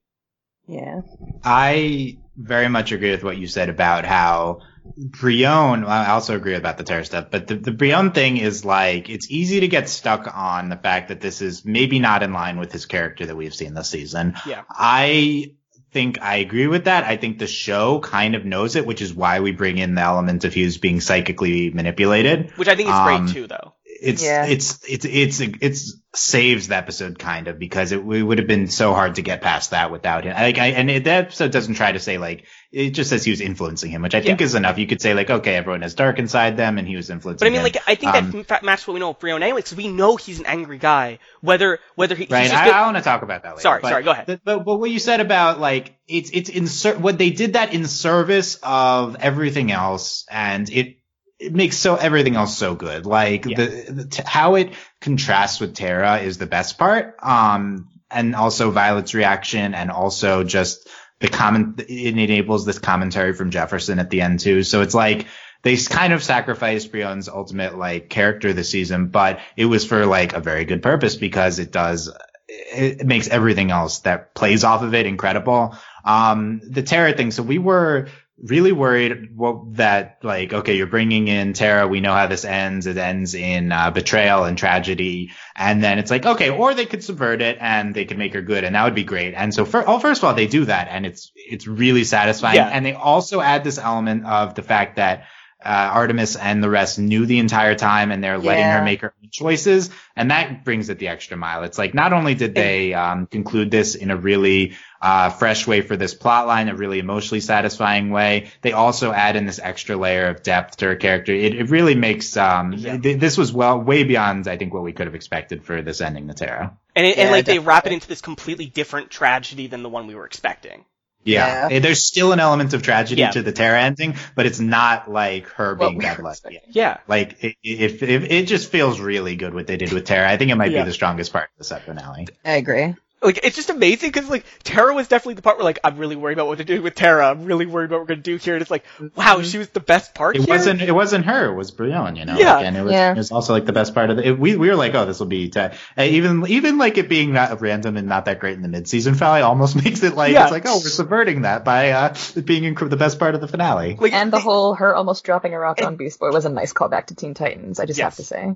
Yeah. I very much agree with what you said about how Brion, I also agree about the Terra stuff, but the, the Brion thing is like, it's easy to get stuck on the fact that this is maybe not in line with his character that we've seen this season. Yeah. I think I agree with that. I think the show kind of knows it, which is why we bring in the element of Hughes being psychically manipulated. Which I think is Um, great too, though. It's, Yeah. it's, it's, it's, it's, saves the episode kind of because it, it would have been so hard to get past that without him. Like, I, and it, that episode doesn't try to say like, it just says he was influencing him, which I think Yeah. is enough. You could say like, okay, everyone has dark inside them and he was influencing But I mean, him. like, I think Um, that matches what we know of Brion anyway, because we know he's an angry guy. Whether, whether he, Right. he's just I, been- I want to talk about that later. Sorry, but sorry, go ahead. the- But, but what you said about like it's it's in ser- what they did that in service of everything else, and it it makes so everything else so good. Like Yeah. the, the t- how it contrasts with Terra is the best part. Um, and also Violet's reaction, and also just the comment it enables this commentary from Jefferson at the end too. So it's like they kind of sacrificed Brion's ultimate like character this season, but it was for like a very good purpose because it does it, it makes everything else that plays off of it incredible. Um, the Terra thing. So we were really worried what, that like, okay, you're bringing in Terra We know how this ends. It ends in uh, betrayal and tragedy. And then it's like, okay, or they could subvert it and they could make her good and that would be great. And so for, oh, first of all, they do that and it's, it's really satisfying. Yeah. And they also add this element of the fact that uh, Artemis and the rest knew the entire time and they're letting Yeah. her make her own choices. And that brings it the extra mile. It's like, not only did they, um, conclude this in a really, uh, fresh way for this plot line, a really emotionally satisfying way, they also add in this extra layer of depth to her character. It, it really makes, um, Yeah. th- this was well, way beyond, I think, what we could have expected for this ending to Terra. and, it, and Yeah, like they wrap it into this completely different tragedy than the one we were expecting. Yeah. Eh, There's still an element of tragedy Yeah. to the Terra ending, but it's not like her What being we were deadlift. expecting. Yeah. Like it, it, it, it just feels really good what they did with Terra. I think it might Yeah. be the strongest part of the set finale. I agree. Like it's just amazing because like Terra was definitely the part where like I'm really worried about what to do with Terra. I'm really worried about what we're gonna do here. And it's like, wow, she was the best part. It here? wasn't. It wasn't her. It was Brion. You know. Yeah. Like, and it was. Yeah. It was also like the best part of the. It, we we were like, oh, this will be. Te- uh, even even like it being not random and not that great in the mid season finale almost makes it like Yeah. it's like oh we're subverting that by uh being inc- the best part of the finale. Like, And the whole her almost dropping a rock on Beast Boy was a nice callback to Teen Titans. I just have to say.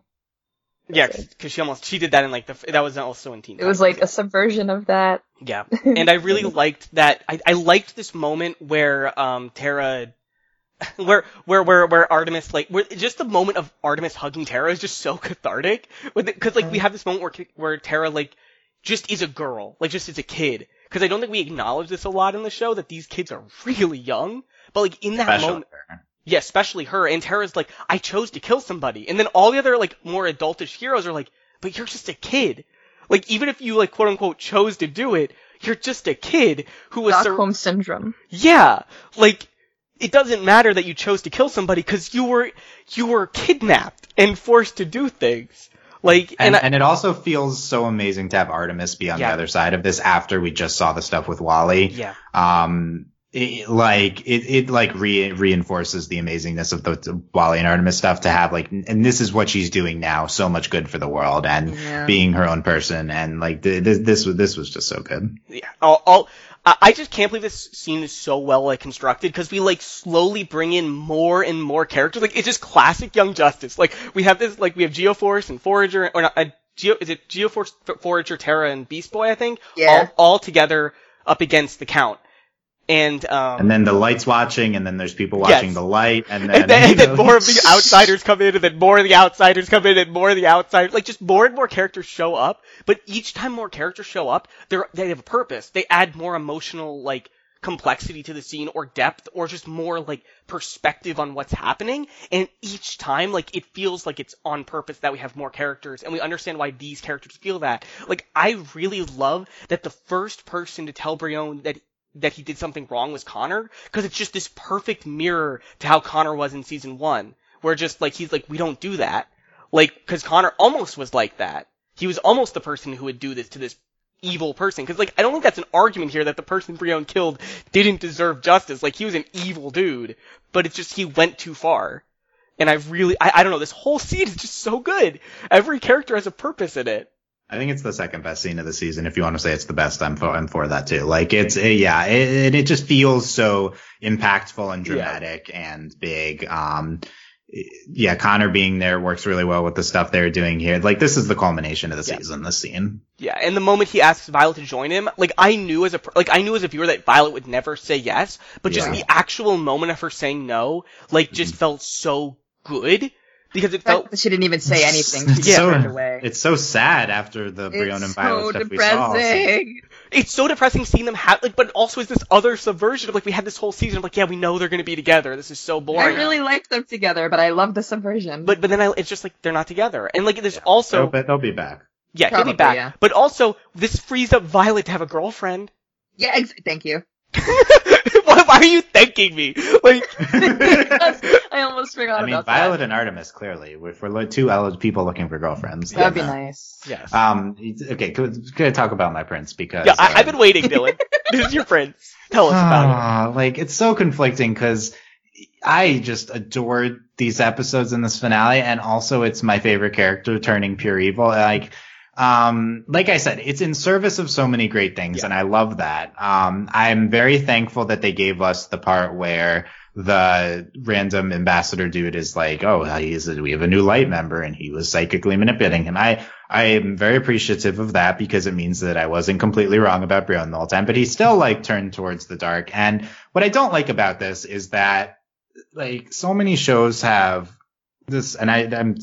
Yeah, because she almost she did that in like the that was also in Teen. It was Titans. like a subversion of that. Yeah, and I really liked that. I, I liked this moment where um Terra, where where where where Artemis like where just the moment of Artemis hugging Terra is just so cathartic. Because like we have this moment where where Terra like just is a girl, like just is a kid. Because I don't think we acknowledge this a lot in the show that these kids are really young. But like in that Special. moment, yeah, especially her. And Terra's like, I chose to kill somebody. And then all the other, like, more adultish heroes are like, but you're just a kid. Like, even if you, like, quote unquote, chose to do it, you're just a kid who was, sur- Stockholm syndrome. yeah, like, it doesn't matter that you chose to kill somebody because you were, you were kidnapped and forced to do things. Like, and, And, I, and it also feels so amazing to have Artemis be on Yeah. the other side of this after we just saw the stuff with Wally. yeah, um it, like it, it like re- reinforces the amazingness of the, the Wally and Artemis stuff to have like and this is what she's doing now so much good for the world and Yeah. being her own person and like th- this this was this was just so good yeah. All, all, I I just can't believe this scene is so well like constructed because we like slowly bring in more and more characters. Like it's just classic Young Justice. Like we have this, like we have Geoforce and Forager, or not? Uh, Geo is it Geoforce, F- Forager, Terra, and Beast Boy? I think. Yeah. All, all together up against the Count, and um. and then the lights watching and then there's people watching Yes. the light and then, and then, and then more of the outsiders come in, and then more of the outsiders come in, and more of the outsiders. Like just more and more characters show up. But each time more characters show up, they're they have a purpose. They add more emotional like complexity to the scene or depth or just more like perspective on what's happening. And each time, like, it feels like it's on purpose that we have more characters and we understand why these characters feel that. Like, I really love that the first person to tell Brion that that he did something wrong was Connor, because it's just this perfect mirror to how Connor was in season one, where just like he's like, we don't do that. Like, because Connor almost was like that. He was almost the person who would do this to this evil person. Because like, I don't think that's an argument here that the person Brion killed didn't deserve justice. Like, he was an evil dude, but it's just he went too far. And I really, I, I don't know, this whole scene is just so good. Every character has a purpose in it. I think it's the second best scene of the season. If you want to say it's the best, I'm for, I'm for that too. Like it's, yeah, it, it just feels so impactful and dramatic yeah. and big. Um, yeah, Connor being there works really well with the stuff they're doing here. Like this is the culmination of the yeah. season, this scene. Yeah, and the moment he asks Violet to join him, like I knew as a like I knew as a viewer that Violet would never say yes, but just yeah. the actual moment of her saying no, like just mm-hmm. felt so good because it felt she didn't even say anything. She yeah. so, away. It's so sad after the Brion and Violet so stuff depressing. we saw. So. It's so depressing seeing them have like, but also is this other subversion of like we had this whole season of like yeah we know they're going to be together. This is so boring. I really like them together, but I love the subversion. But but then I, it's just like they're not together, and like there's yeah. also they'll, they'll, be back. Yeah, Probably, he'll be back. Yeah. But also this frees up Violet to have a girlfriend. Yeah, ex- thank you. why, why, are you thanking me? Like, I almost forgot. I mean, Violet that. and Artemis clearly, if we're two people looking for girlfriends, that'd be nice. Yes. Um. Okay. Could, could I talk about my prince because? Yeah, I, have been waiting, Dylan. this is your prince. Tell us about it. Ah, like, it's so conflicting because I just adored these episodes in this finale, and also it's my favorite character turning pure evil. Like um, like I said, it's in service of so many great things, yeah. and I love that. Um, I'm very thankful that they gave us the part where the random ambassador dude is like, oh, he's a, we have a new light member, and he was psychically manipulating him. I I am very appreciative of that because it means that I wasn't completely wrong about Brion the whole time, but he still like turned towards the dark. And what I don't like about this is that like so many shows have this, and I, I'm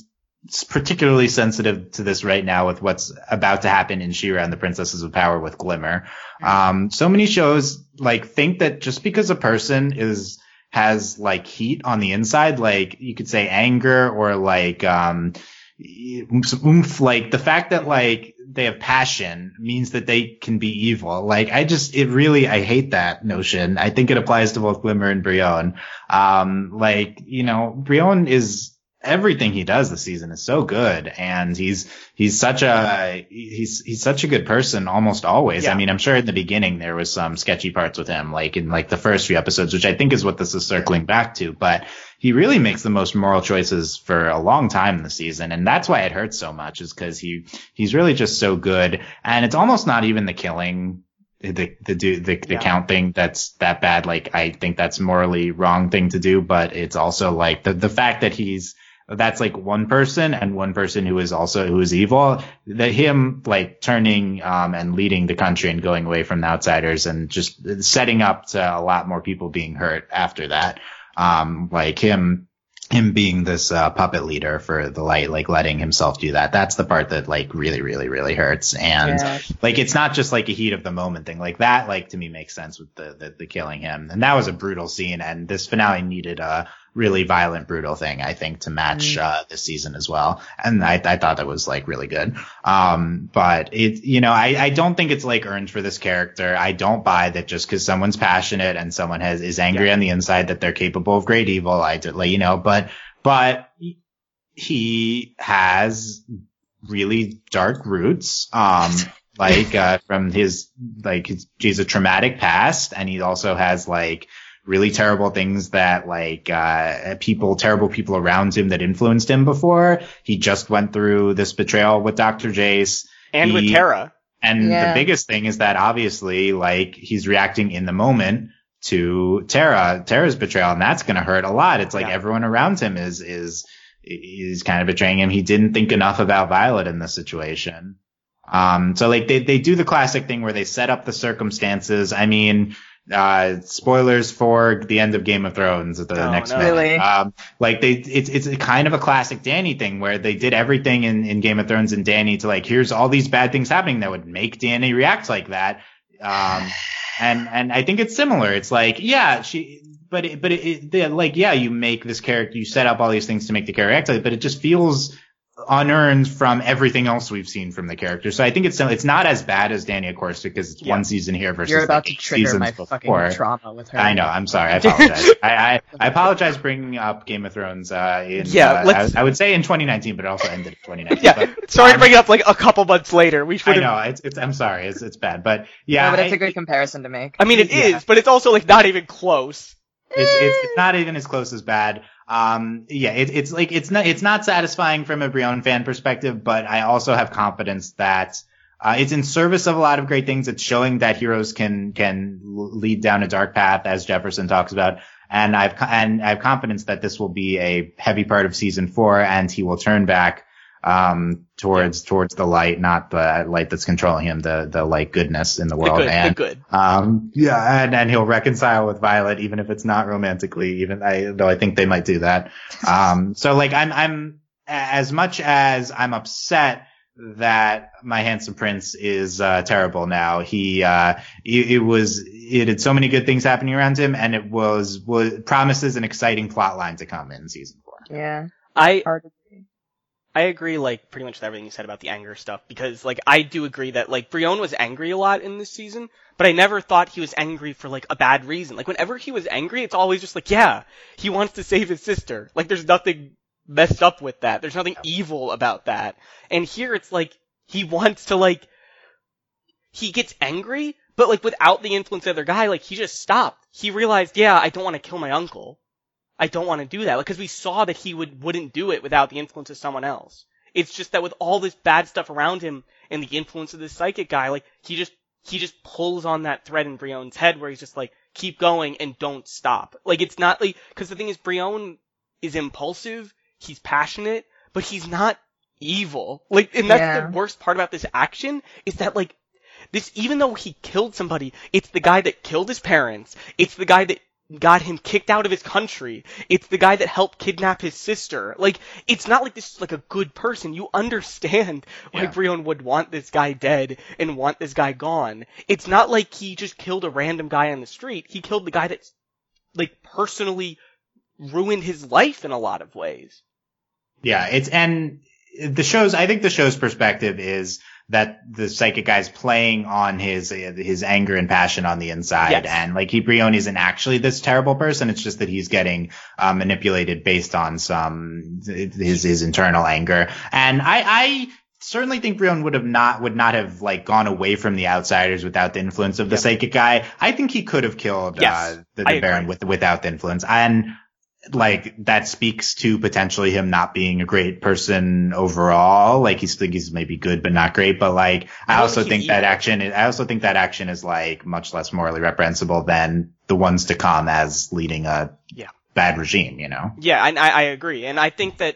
particularly sensitive to this right now with what's about to happen in She-Ra and the Princesses of Power with Glimmer. Um, so many shows like think that just because a person is has like heat on the inside, like you could say anger or like um oomph, like the fact that like they have passion means that they can be evil. Like I just, it really, I hate that notion. I think it applies to both Glimmer and Brion. Um, like, you know, Brion is everything he does this season is so good and he's he's such a he's he's such a good person almost always yeah. i mean i'm sure in the beginning there was some sketchy parts with him like in like the first few episodes which i think is what this is circling back to but he really makes the most moral choices for a long time this season and that's why it hurts so much is because he he's really just so good and it's almost not even the killing the the the, the, yeah. count thing that's that bad like i think that's morally wrong thing to do but it's also like the the fact that he's that's like one person and one person who is also who is evil. That him like turning um, and leading the country and going away from the outsiders and just setting up to a lot more people being hurt after that. Um, like him him being this uh, puppet leader for the light, like letting himself do that. That's the part that like really, really, really hurts. And yeah. like it's not just like a heat of the moment thing. Like that, like to me makes sense with the, the, the killing him. And that was a brutal scene. And this finale needed a really violent, brutal thing, I think, to match, mm. uh, this season as well. And I, I thought that was like really good. Um, but it, you know, I, I don't think it's like earned for this character. I don't buy that just because someone's passionate and someone has, is angry yeah. on the inside that they're capable of great evil. I did like, you know, but, but he has really dark roots. Um, like, uh, from his, like, his, he's a traumatic past and he also has like, really terrible things that like uh, people, terrible people around him that influenced him before. He just went through this betrayal with Dr. Jace and he, with Terra. And yeah. the biggest thing is that obviously, like, he's reacting in the moment to Terra, Terra's betrayal, and that's going to hurt a lot. It's like yeah. everyone around him is, is, is kind of betraying him. He didn't think enough about Violet in this situation. Um, so like they, they do the classic thing where they set up the circumstances. I mean, uh, spoilers for the end of Game of Thrones at the oh, next no. minute. Really? Um, like they, it's, it's kind of a classic Dany thing where they did everything in, in Game of Thrones and Dany to like, here's all these bad things happening that would make Dany react like that. Um, and and I think it's similar. It's like yeah, she. But it, but it, it, like yeah, you make this character, you set up all these things to make the character act, but it just feels unearned from everything else we've seen from the character. So I think it's it's not as bad as Dany, of course, because it's Yeah. one season here versus You're about like to trigger seasons my before. fucking trauma with her. I know. I'm sorry. I apologize. I, I I apologize bringing up Game of Thrones. Uh, in, Yeah, uh, let's- I, I would say in 2019, but it also ended in 2019. Yeah, But, sorry to um, bring it up like a couple months later. We should I know. It's, it's, I'm sorry. It's it's bad, but yeah. no, but it's I- a good comparison to make. I mean, it is, Yeah. but it's also like not even close. It's, it's it's not even as close as bad. Um, yeah, it, it's like it's not it's not satisfying from a Brion fan perspective, but I also have confidence that uh, it's in service of a lot of great things. It's showing that heroes can can lead down a dark path, as Jefferson talks about, and I've and I have confidence that this will be a heavy part of season four, and he will turn back um towards towards the light, not the light that's controlling him, the the light goodness in the The world, good, the and good. um, yeah, and, and he'll reconcile with Violet, even if it's not romantically, even I, though I think they might do that. Um, so like I'm, I'm, as much as I'm upset that my handsome prince is, uh, terrible now, he, uh, it, it was, it had so many good things happening around him and it was, was, promises an exciting plot line to come in season four. Yeah. I Hard to see. I agree, like pretty much with everything you said about the anger stuff because, like, I do agree that like Brion was angry a lot in this season, but I never thought he was angry for like a bad reason. Like, whenever he was angry, it's always just like, yeah, he wants to save his sister. Like, there's nothing messed up with that. There's nothing evil about that. And here, it's like he wants to like he gets angry, but like without the influence of the other guy, like he just stopped. He realized, yeah, I don't want to kill my uncle. I don't want to do that because we saw that he would wouldn't do it without the influence of someone else. It's just that with all this bad stuff around him and the influence of this psychic guy, like he just he just pulls on that thread in Brion's head where he's just like, keep going and don't stop. Like it's not like because the thing is, Brion is impulsive, he's passionate, but he's not evil. Like, and that's Yeah. the worst part about this action is that like this, even though he killed somebody, it's the guy that killed his parents. It's the guy that got him kicked out of his country. It's the guy that helped kidnap his sister. Like, it's not like this is like a good person. You understand why Yeah. Brion would want this guy dead and want this guy gone. It's not like he just killed a random guy on the street. He killed the guy that's like personally ruined his life in a lot of ways. Yeah, it's and the show's. I think the show's perspective is that the psychic guy's playing on his his anger and passion on the inside, Yes. and like he Brion isn't actually this terrible person. It's just that he's getting uh, manipulated based on some his his internal anger. And I I certainly think Brion would have not would not have like gone away from the outsiders without the influence of the Yep. psychic guy. I think he could have killed Yes, uh, the, the Baron with without the influence. And like that speaks to potentially him not being a great person overall. Like he's think he's maybe good but not great. But like I, I also think think that evil. action. I also think that action is like much less morally reprehensible than the ones to come as leading a Yeah. bad regime. You know. Yeah, and I, I agree. And I think that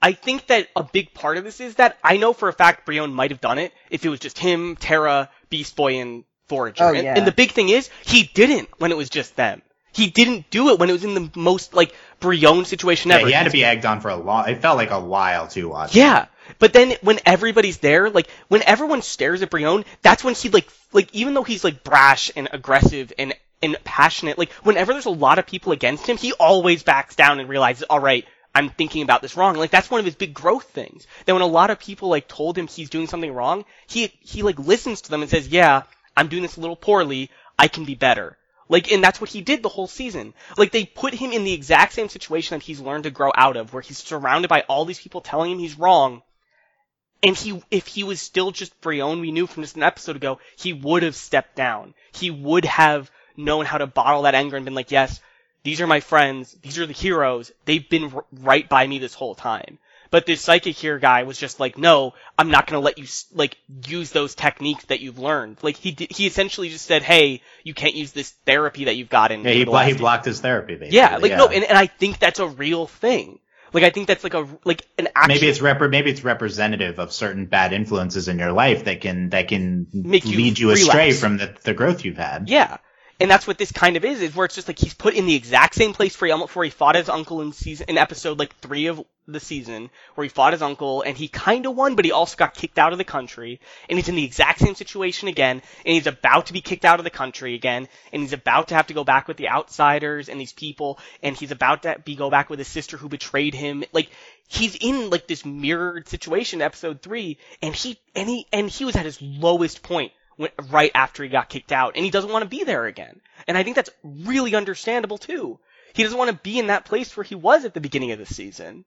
I think that a big part of this is that I know for a fact Brion might have done it if it was just him, Terra, Beast Boy, and Forager. Oh, and, yeah. and the big thing is he didn't when it was just them. He didn't do it when it was in the most like Brion situation Yeah, ever. he had to be egged on for a long. It felt like a while too. Watching. Yeah, but then when everybody's there, like when everyone stares at Brion, that's when he like like even though he's like brash and aggressive and and passionate, like whenever there's a lot of people against him, he always backs down and realizes, all right, I'm thinking about this wrong. Like that's one of his big growth things. That when a lot of people like told him he's doing something wrong, he he like listens to them and says, yeah, I'm doing this a little poorly. I can be better. Like, and that's what he did the whole season. Like, they put him in the exact same situation that he's learned to grow out of, where he's surrounded by all these people telling him he's wrong. And he, if he was still just Brion, we knew from just an episode ago, he would have stepped down. He would have known how to bottle that anger and been like, yes, these are my friends, these are the heroes, they've been r- right by me this whole time. But this psychic here guy was just like, no, I'm not gonna let you, like, use those techniques that you've learned. Like, he did, he essentially just said, hey, you can't use this therapy that you've gotten. Yeah, he, blo- he blocked his therapy. Basically. yeah, like no, and, and I think that's a real thing. Like I think that's like a like an actual. maybe it's repre- maybe it's representative of certain bad influences in your life that can that can Make you lead you astray from the, the growth you've had. yeah, and that's what this kind of is, is where it's just like he's put in the exact same place where he almost where he fought his uncle in season in episode like three of the season, where he fought his uncle and he kind of won, but he also got kicked out of the country, and he's in the exact same situation again, and he's about to be kicked out of the country again, and he's about to have to go back with the outsiders and these people, and he's about to be go back with his sister who betrayed him, like he's in like this mirrored situation, episode three, and he and he and he was at his lowest point right after he got kicked out, and he doesn't want to be there again. And I think that's really understandable too. He doesn't want to be in that place where he was at the beginning of the season,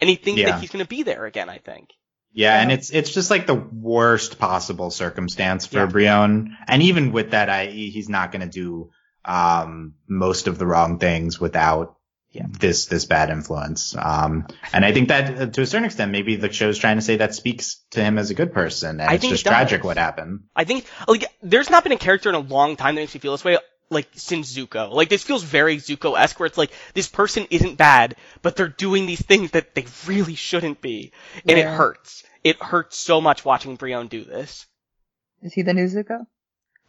and he thinks Yeah. that he's going to be there again. I think. Yeah, and it's it's just like the worst possible circumstance for Yeah. Brion. And even with that, I he's not going to do um most of the wrong things without Yeah. this this bad influence. Um, and I think that uh, to a certain extent, maybe the show's trying to say that speaks to him as a good person, and I it's think it just tragic what happened. I think like there's not been a character in a long time that makes me feel this way. Like since Zuko, like this feels very Zuko-esque, where it's like this person isn't bad, but they're doing these things that they really shouldn't be, and it hurts. It hurts so much watching Brion do this. Is he the new Zuko?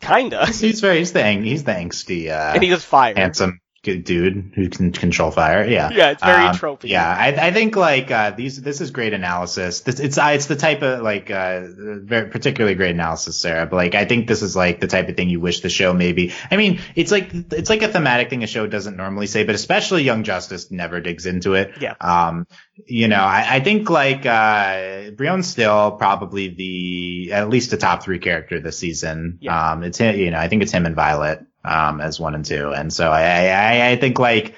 Kinda, He's very he's the ang- he's the angsty uh, and he does fire. handsome good dude who can control fire. Yeah. Yeah, it's very Um, tropey. Yeah, I, I think like uh, these. This is great analysis. This, it's uh, it's the type of like uh, very particularly great analysis, Sarah. But like I think this is like the type of thing you wish the show maybe. I mean, it's like it's like a thematic thing a show doesn't normally say, but especially Young Justice never digs into it. Yeah. Um, you know, I, I think like uh, Brion's still probably the at least the top three character this season. Yeah. Um, it's him. You know, I think it's him and Violet um as one and two, and so I I, I think like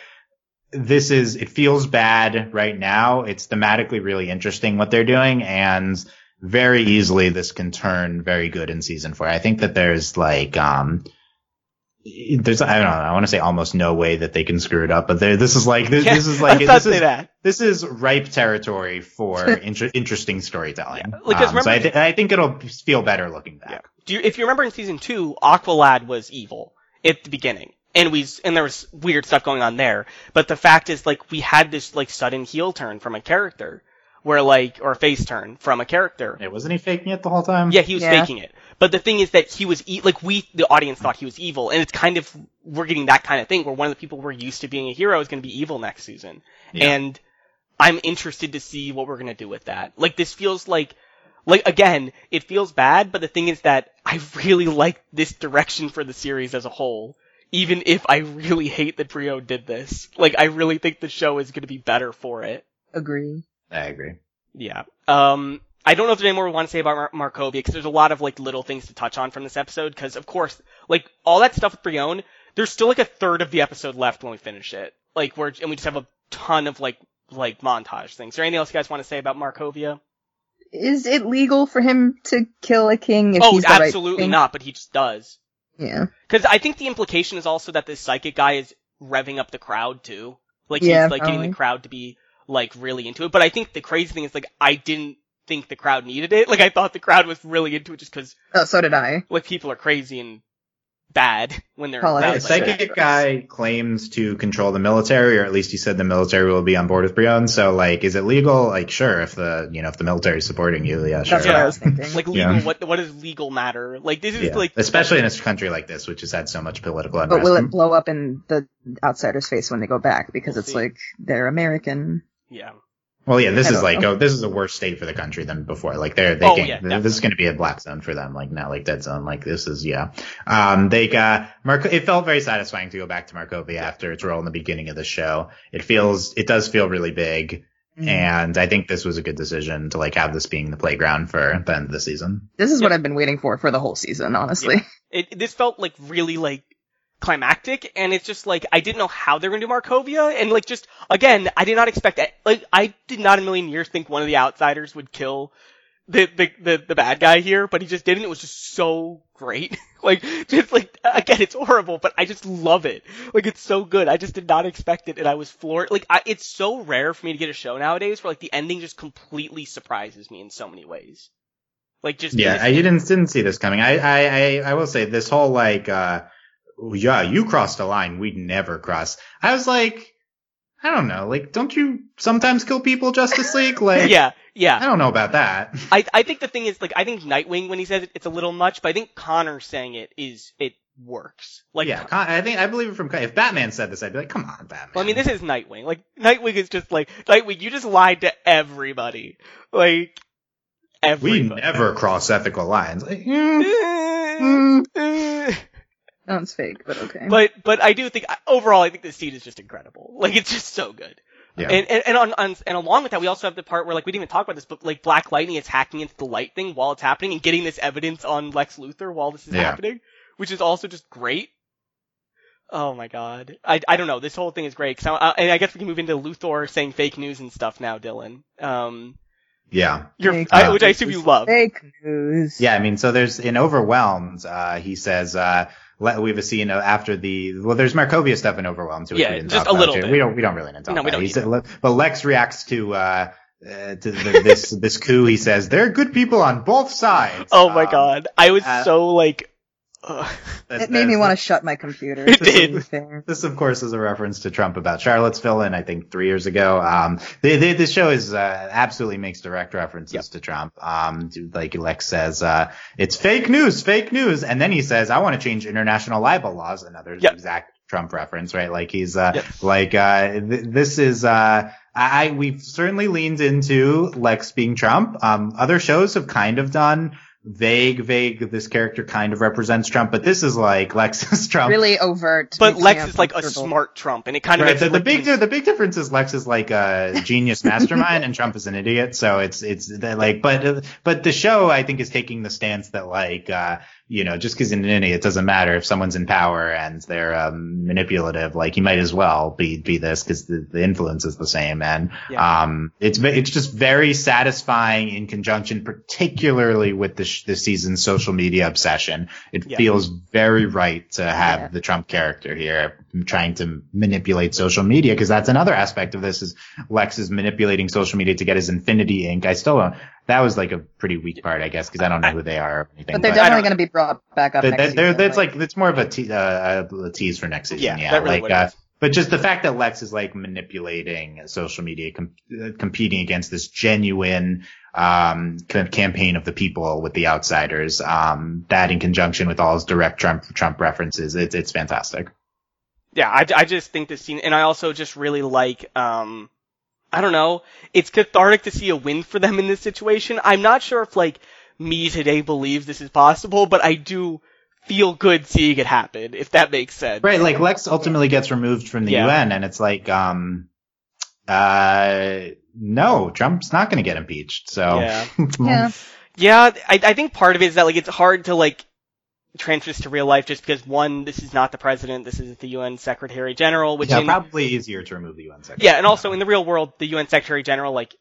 this is it feels bad right now. It's thematically really interesting what they're doing, and very easily this can turn very good in season four. I think that there's like um there's I don't know I want to say almost no way that they can screw it up, but there this is like this, Yeah, this is like this is that. this is ripe territory for inter- interesting storytelling. Yeah, like, Um, so I, th- I think it'll feel better looking back. Yeah. Do you, if you remember in season two, Aqualad was evil at the beginning. And we, and there was weird stuff going on there. But the fact is, like, we had this, like, sudden heel turn from a character. Where, like, or a face turn from a character. Hey, wasn't he faking it the whole time? Yeah, he was Yeah. faking it. But the thing is that he was, e- like, we, the audience thought he was evil. And it's kind of, we're getting that kind of thing where one of the people we're used to being a hero is going to be evil next season. Yeah. And I'm interested to see what we're going to do with that. Like, this feels like, like, again, it feels bad, but the thing is that I really like this direction for the series as a whole. Even if I really hate that Brion did this. Like, I really think the show is going to be better for it. Agree. I agree. Yeah. Um, I don't know if there's any more we want to say about Mar- Markovia because there's a lot of like little things to touch on from this episode. Because of course, like all that stuff with Brion, there's still like a third of the episode left when we finish it. Like we're and we just have a ton of like like montage things. Is there anything else you guys want to say about Markovia? Is it legal for him to kill a king if oh, he's the right absolutely not. But he just does. Yeah. Because I think the implication is also that this psychic guy is revving up the crowd too. Like Yeah, he's like getting the crowd to be like really into it. But I think the crazy thing is like I didn't think the crowd needed it. Like I thought the crowd was really into it just because Oh, so did I. like people are crazy and bad when they're Politics. The around like Psychic- that. psychic guy claims to control the military, or at least he said the military will be on board with Brion. So, like, is it legal? Like, sure, if the you know if the military's supporting you, yeah, sure. That's what I was thinking. Like legal, Yeah. what what does legal matter? Like this is Yeah. like especially in a country like this, which has had so much political but will it blow up in the outsider's face when they go back? Because We'll it's see. like they're American. yeah. Well, yeah, this is don't like know. oh, this is a worse state for the country than before. Like they're they Oh, can't. yeah, this is going to be a black zone for them. Like not like dead zone. Like this is yeah. Um, they got Marco. It felt very satisfying to go back to Markovia after its role in the beginning of the show. It feels it does feel really big, Mm. and I think this was a good decision to like have this being the playground for the end of the season. This is Yeah. what I've been waiting for for the whole season, honestly. It this felt like really like climactic and it's just like I didn't know how they're gonna do Markovia and like just again I did not expect that like I did not in a million years think one of the outsiders would kill the the the, the bad guy here but he just didn't. It was just so great. Like just like again it's horrible but I just love it. Like it's so good. I just did not expect it and I was floored. Like I, it's so rare for me to get a show nowadays where like the ending just completely surprises me in so many ways. Like just Yeah, I didn't didn't see this coming. I I I, I will say this whole like uh yeah, you crossed a line we'd never cross. I was like I don't know, like don't you sometimes kill people Justice League? Like yeah yeah I don't know about that. I I think the thing is like I think Nightwing when he says it, it's a little much, but I think Connor saying it is it works. Like, yeah, Con- I think I believe it from if Batman said this, I'd be like, come on, Batman. well, I mean, this is Nightwing. Like, Nightwing is just like, Nightwing, you just lied to everybody. Like, we never cross ethical lines. Like, mm, Eh, That one's fake, but okay. but, but I do think, overall, I think this scene is just incredible. Like, it's just so good. yeah. And and and, on, on, and along with that, we also have the part where like we didn't even talk about this, but like Black Lightning is hacking into the light thing while it's happening and getting this evidence on Lex Luthor while this is Yeah. happening, which is also just great. Oh my god, I, I don't know. This whole thing is great. So I, and I guess we can move into Luthor saying fake news and stuff now, Dylan. Um, yeah. you're, Fake I, which I assume you love. Fake news. Yeah, I mean, so there's in Overwhelmed, uh, he says, uh, le- we have a scene after the, well, there's Markovia stuff in Overwhelmed, which Yeah, we didn't just talk a about little. We don't, we don't really need to talk No, we don't But Lex reacts to, uh, uh, to the, this, this coup. He says, there are good people on both sides. Oh my Um, god, I was uh, so like, uh, that's- It made me want to shut my computer. It to did. This, of course, is a reference to Trump about Charlottesville, and I think three years ago. Um, they, they, this show is uh, absolutely makes direct references Yep. to Trump. Um, like Lex says, uh, it's fake news, fake news, and then he says, "I want to change international libel laws." Another Yep. exact Trump reference, right? Like he's uh, Yep. like uh, th- this is uh, I we've certainly leaned into Lex being Trump. Um, other shows have kind of done vague, vague. This character kind of represents Trump, but this is like Lex is Trump. Really overt. but makes Lex is like a smart Trump, and it kind of Right. makes The, the big the big difference is Lex is like a genius mastermind and Trump is an idiot. So it's it's like but but the show I think is taking the stance that like uh you know just because in an it doesn't matter if someone's in power and they're um, manipulative like he might as well be be this because the, the influence is the same and Yeah. um it's it's just very satisfying in conjunction particularly with the sh- this season's social media obsession. It Yeah. feels very right to have Yeah. the Trump character here trying to manipulate social media because that's another aspect of this is Lex is manipulating social media to get his Infinity Ink. I still don't. That was like a pretty weak part, I guess, because I don't know who they are or anything. But they're I definitely going to be brought back up But next they're- season. that's like it's more of a, te- uh, a tease for next season. Yeah, Yeah, that really like what uh, but just the fact that Lex is like manipulating social media, com- uh, competing against this genuine um, kind of campaign of the people with the outsiders, um, that in conjunction with all his direct Trump Trump references, it's it's fantastic. yeah, I, I just think this scene, and I also just really like, um, I don't know, it's cathartic to see a win for them in this situation. I'm not sure if like me today believes this is possible, but I do feel good seeing it happen, if that makes sense. Right, like Lex ultimately gets removed from the Yeah. UN, and it's like, um, uh, no, Trump's not going to get impeached. So, Yeah. Yeah. Yeah, I, I think part of it is that like it's hard to like transfer this to real life just because one, this is not the president, this is the UN Secretary General, which yeah, in, probably easier to remove the UN secretary. General. Yeah, and also in the real world, the UN Secretary General like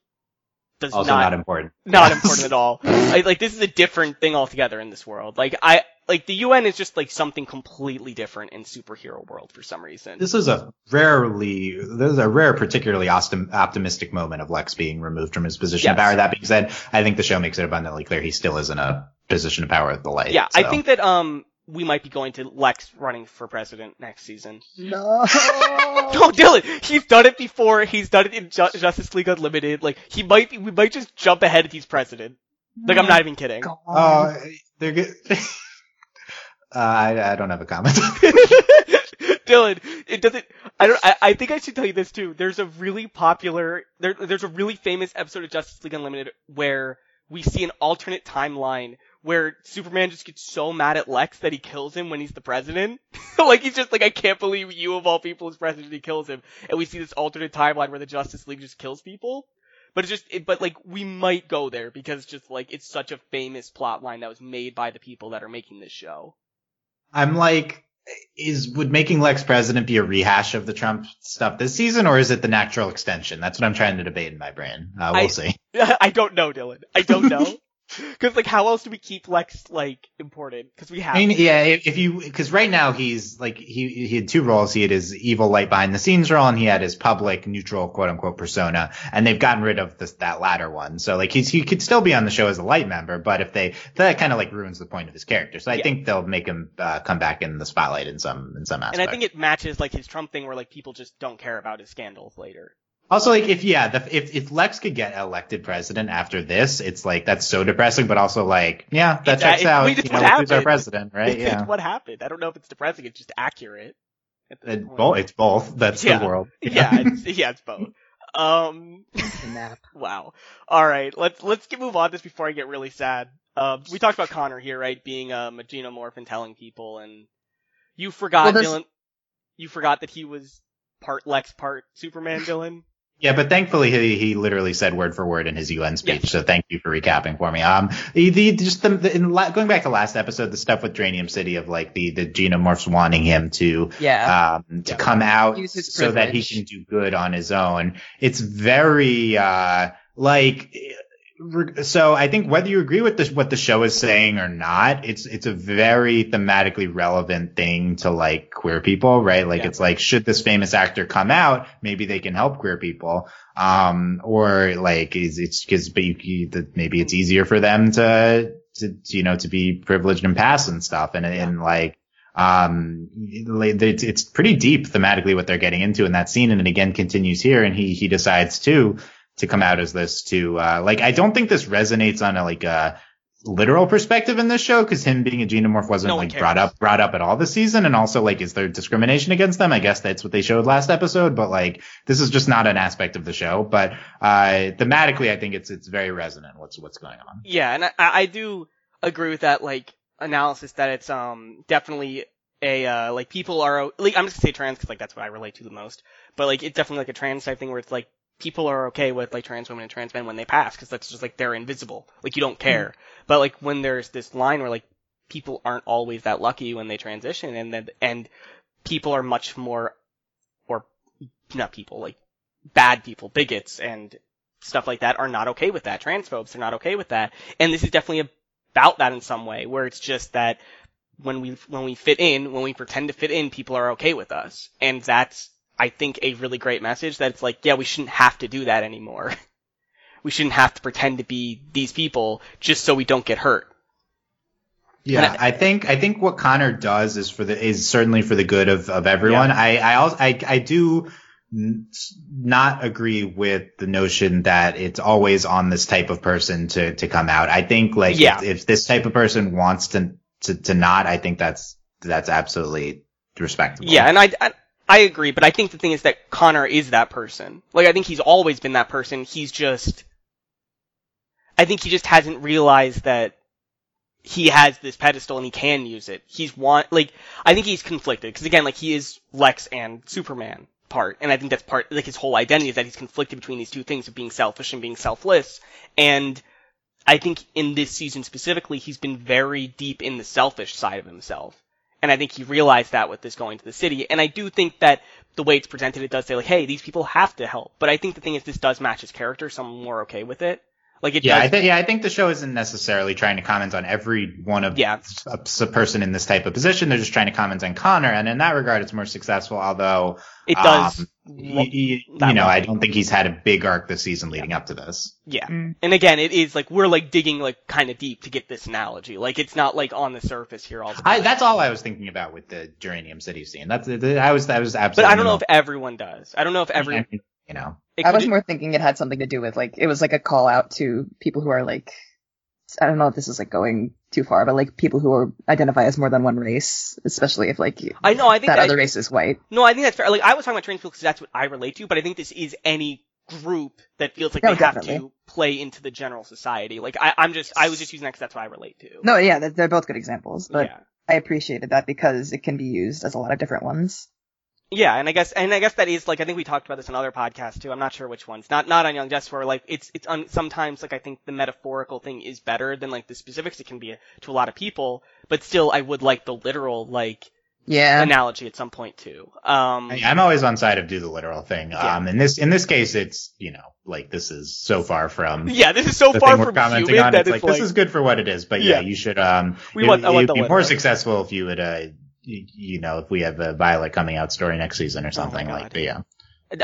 does also not, important. not important at all. I, like this is a different thing altogether in this world. Like I like the UN is just like something completely different in superhero world for some reason. This is a rarely, this is a rare, particularly optim- optimistic moment of Lex being removed from his position of power. That being said, I think the show makes it abundantly clear he still is in a position of power at the light. yeah, I think that um we might be going to Lex running for president next season. No. No, Dylan, he's done it before. He's done it in Ju- Justice League Unlimited. Like he might be, we might just jump ahead if he's president. Like I'm not even kidding. God. Oh, they're good. uh, I, I don't have a comment. Dylan, it doesn't. I don't. I, I think I should tell you this too. There's a really popular. There, there's a really famous episode of Justice League Unlimited where we see an alternate timeline where Superman just gets so mad at Lex that he kills him when he's the president. like he's just like, I can't believe you of all people is president. He kills him, and we see this alternate timeline where the Justice League just kills people. But it's just, it, but like we might go there because just like it's such a famous plot line that was made by the people that are making this show. I'm like, is would making Lex president be a rehash of the Trump stuff this season, or is it the natural extension? That's what I'm trying to debate in my brain. Uh, we'll I- see. I don't know, Dylan. I don't know. Because like, how else do we keep Lex like important? Because we have. I mean, yeah, if you, because right now he's like he he had two roles. He had his evil light behind the scenes role, and he had his public neutral quote unquote persona. And they've gotten rid of this that latter one. So like he's he could still be on the show as a light member, but if they that kind of like ruins the point of his character. So I Yeah. think they'll make him uh, come back in the spotlight in some in some aspect. and I think it matches like his Trump thing, where like people just don't care about his scandals later. Also, like if yeah, the, if if Lex could get elected president after this, it's like that's so depressing. But also like yeah, that It's- checks it- out. I mean, it's you what know, our president, right? It's Yeah, what happened. I don't know if it's depressing. It's just accurate. It-. It's both. That's Yeah. the world. yeah, it's, yeah, it's both. Um, wow. All right, let's let's get move on this before I get really sad. Um, we talked about Connor here, right? Being um, a genomorph and telling people, and you forgot, Well, Dylan. You forgot that he was part Lex, part Superman, Dylan. Yeah, but thankfully he, he literally said word for word in his UN speech. Yes. So thank you for recapping for me. Um, the, the just the, the in la- going back to last episode, the stuff with Dranium City of like the the genomorphs wanting him to Yeah. um to Yeah. come out so that he can do good on his own. It's very uh like so I think whether you agree with the, what the show is saying or not, it's it's a very thematically relevant thing to like queer people, right? Like Yeah. it's like should this famous actor come out, maybe they can help queer people. Um or like is it's cuz maybe it's easier for them to to you know to be privileged and pass and stuff and and like um it's, it's pretty deep thematically what they're getting into in that scene and it again continues here and he he decides to to come out as this to uh like I don't think this resonates on a like a literal perspective in this show because him being a genomorph wasn't No like brought up brought up at all this season. And also like is there discrimination against them? I guess that's what they showed last episode. But like this is just not an aspect of the show. But uh thematically I think it's it's very resonant what's what's going on. Yeah, and I, I do agree with that like analysis that it's um definitely a uh like people are like I'm just gonna say trans because like that's what I relate to the most, but like it's definitely like a trans type thing where it's like people are okay with like trans women and trans men when they pass because that's just like they're invisible, like you don't care. Mm-hmm. But like when there's this line where like people aren't always that lucky when they transition and then and people are much more or not people like bad people, bigots and stuff like that are not okay with that. Transphobes are not okay with that. And this is definitely about that in some way, where it's just that when we when we fit in, when we pretend to fit in, people are okay with us. And that's I think a really great message that it's like, yeah, we shouldn't have to do that anymore. we shouldn't have to pretend to be these people just so we don't get hurt. Yeah, And I, think I think what Connor does is for the is certainly for the good of of everyone. I I also I I do not agree with the notion that it's always on this type of person to to come out. I think like Yeah. if, if this type of person wants to to to not, I think that's that's absolutely respectable. Yeah, and I, I I agree, but I think the thing is that Connor is that person. Like I think he's always been that person. He's just I think he just hasn't realized that he has this pedestal and he can use it. He's want like I think he's conflicted because again, like he is Lex and Superman part, and I think that's part like his whole identity is that he's conflicted between these two things of being selfish and being selfless. And I think in this season specifically, he's been very deep in the selfish side of himself. And I think he realized that with this going to the city. And I do think that the way it's presented, it does say like, hey, these people have to help. But I think the thing is, this does match his character, so I'm more okay with it. Like it Yeah, I does. think yeah, I think the show isn't necessarily trying to comment on every one of Yeah. a, a person in this type of position. They're just trying to comment on Connor, and in that regard, it's more successful. Although it does. um, lo- y- y- you know, well. I don't think he's had a big arc this season leading up to this. yeah. Mm. And again, it is like we're like digging like kind of deep to get this analogy. Like it's not like on the surface here all the time. I, that's all I was thinking about with the Geranium City scene. That's I was I was absolutely. but. I don't know if everyone does. I don't know if everyone. I mean, you know. it I was more thinking it had something to do with like it was like a call out to people who are like I don't know if this is like going too far, but like people who are identify as more than one race, especially if like I know. I think that that, other race is white. No, I think that's fair. Like I was talking about trans people because that's what I relate to, but I think this is any group that feels like No, they have to play into the general society. Like I, I'm just, I was just using that because that's what I relate to. No, yeah, they're, they're both good examples, but yeah, I appreciated that because it can be used as a lot of different ones. Yeah, and I guess, and I guess that is like I think we talked about this on other podcasts too. I'm not sure which ones. Not not on Young Justice where like it's it's un, sometimes like I think the metaphorical thing is better than like the specifics. It can be to a lot of people, but still I would like the literal like Yeah. analogy at some point too. Um, I- I'm always on side of do the literal thing. Yeah. Um, in this in this case, it's you know like this is so far from yeah, this is so far from commenting human on. that It's like, like this is good for what it is, but yeah, Yeah. you should. Um, We it, want- I want it'd the be more literal. successful if you would. Uh, you, you know, if we have a Violet coming out story next season or something Oh like that. Yeah.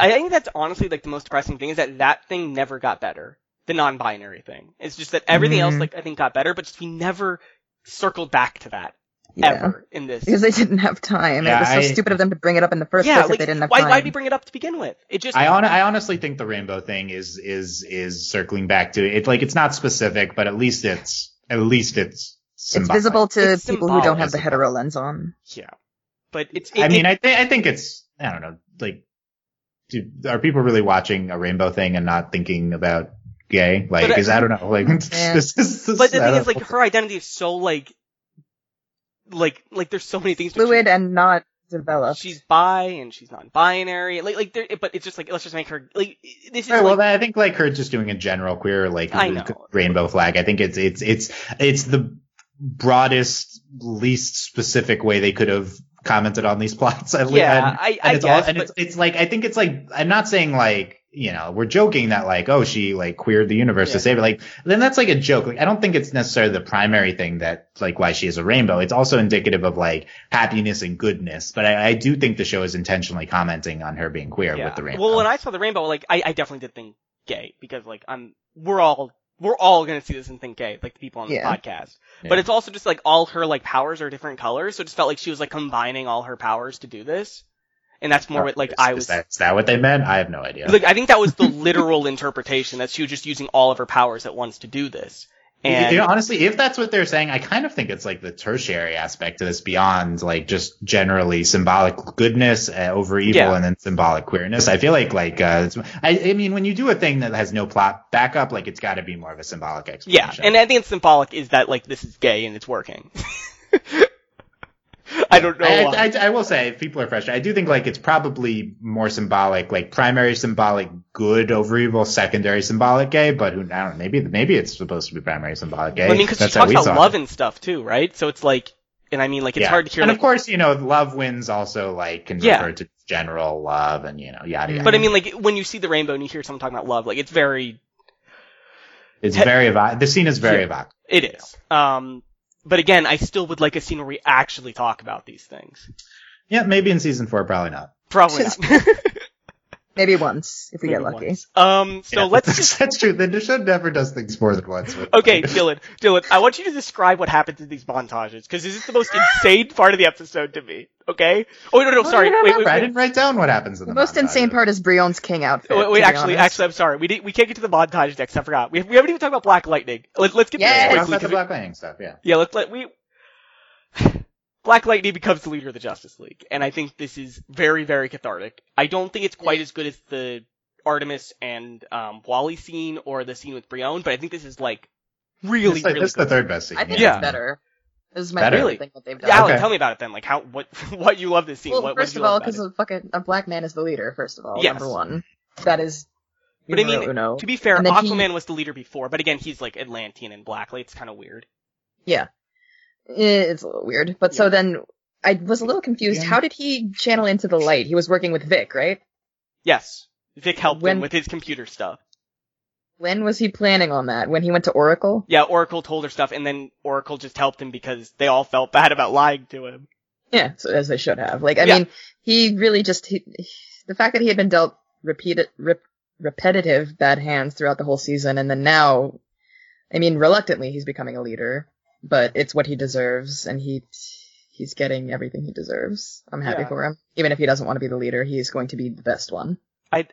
I think that's honestly like the most depressing thing is that that thing never got better. The non-binary thing. It's just that everything else Mhm. like I think got better, but just we never circled back to that. Yeah. ever in this. Because they didn't have time. Yeah, it was so I- stupid of them to bring it up in the first yeah, place if like they didn't have why time. why'd we bring it up to begin with? It just I, on, I honestly think the rainbow thing is is is circling back to it. Like it's not specific, but at least it's at least it's it's visible to It's people who don't have the hetero lens on. yeah, but it's. I it- mean, it- I think I think it's I don't know. Like, do, are people really watching a rainbow thing and not thinking about gay? Like, But I- I don't know. Like, Yeah. this is. This, but the thing is, like, her identity is so like, like, like there's so many things. but Fluid and not developed. She's bi and she's non-binary. Like, like, there, but it's just like let's just make her like this is Right, like, well, I think like her just doing a general queer like rainbow flag. I think it's it's it's it's the broadest, least specific way they could have commented on these plots. Yeah, and, I- and I it's guess, all, and but- it's it's like I think it's like I'm not saying like you know we're joking that like oh she like queered the universe Yeah. to save it like then that's like a joke. Like I don't think it's necessarily the primary thing that like why she is a rainbow. It's also indicative of like happiness and goodness. But I, I do think the show is intentionally commenting on her being queer yeah. with the rainbow. Well, when I saw the rainbow, like I, I definitely did think gay because like I'm we're all we're all gonna see this and think gay, like the people on the Yeah. podcast. Yeah. But it's also just like all her like powers are different colors, so it just felt like she was like combining all her powers to do this. And that's more oh, what like is, I is was that, is that what they meant? I have no idea. like I think that was the literal interpretation that she was just using all of her powers at once to do this. And You know, honestly, if that's what they're saying, I kind of think it's like the tertiary aspect to this beyond like just generally symbolic goodness uh, over evil Yeah. and then symbolic queerness. I feel like like uh, it's, I, I mean, when you do a thing that has no plot backup, like it's got to be more of a symbolic explanation. yeah, and I think it's symbolic is that like this is gay and it's working. I don't know. I, why. I, I will say, if people are frustrated, I do think like it's probably more symbolic, like primary symbolic good over evil, secondary symbolic gay. But who I don't know, maybe maybe it's supposed to be primary symbolic gay. I mean, because she That's how talks we about saw it. love and stuff too, right? So it's like, and I mean, like, it's Yeah. hard to hear. And like, of course, you know, love wins also like can Yeah. refer to general love and you know yada yada. but I mean, like, when you see the rainbow and you hear someone talking about love, like, it's very, it's he- very evocative. The scene is very Yeah. evocative. it is. Um, but again, I still would like a scene where we actually talk about these things. Yeah, maybe in season four, probably not. Probably not. Maybe once, if we Maybe get lucky. once. Um, so Yeah, let's that's, just. that's true. The show never does things more than once. Okay, Dylan, Dylan, I want you to describe what happens in these montages, because this is the most insane part of the episode to me. Okay? Oh, no, no, I sorry. don't Wait, wait. I didn't write down what happens in The the most insane part is Brion's king outfit. Wait, wait actually, actually, I'm sorry. We did, we can't get to the montage next. I forgot. We, we haven't even talked about Black Lightning. Let's let's get Yes! to Talk this about quickly. the 'cause we- Black Lightning stuff. Yeah. Yeah, let's let we. Black Lightning becomes the leader of the Justice League, and I think this is very, very cathartic. I don't think it's quite as good as the Artemis and um, Wally scene or the scene with Brion, but I think this is like really, It's like, really this is the third best scene. I think Yeah. it's better. This is my Better? favorite Really? thing that they've done. Yeah, Alan, Okay. tell me about it then. Like how what what you love this scene? Well, what, what first did of all, because a fucking a black man is the leader. First of all, Yes. number one. That is. But I mean, uno. To be fair, And then he- Aquaman was the leader before, but again, he's like Atlantean and black. Like, it's kind of weird. Yeah. It's a little weird. But so then I was a little confused. Yeah. How did he channel into the light? He was working with Vic, right? Yes, Vic helped him with his computer stuff. When was he planning on that? When he went to Oracle? Yeah, Oracle told her stuff, and then Oracle just helped him because they all felt bad about lying to him. Yeah, so as they should have. Like, I Yeah. mean, he really just he, the fact that he had been dealt repeated rep, repetitive bad hands throughout the whole season, and then now, I mean, reluctantly he's becoming a leader, but it's what he deserves, and he he's getting everything he deserves. I'm happy Yeah. for him, even if he doesn't want to be the leader. He's going to be the best one. I,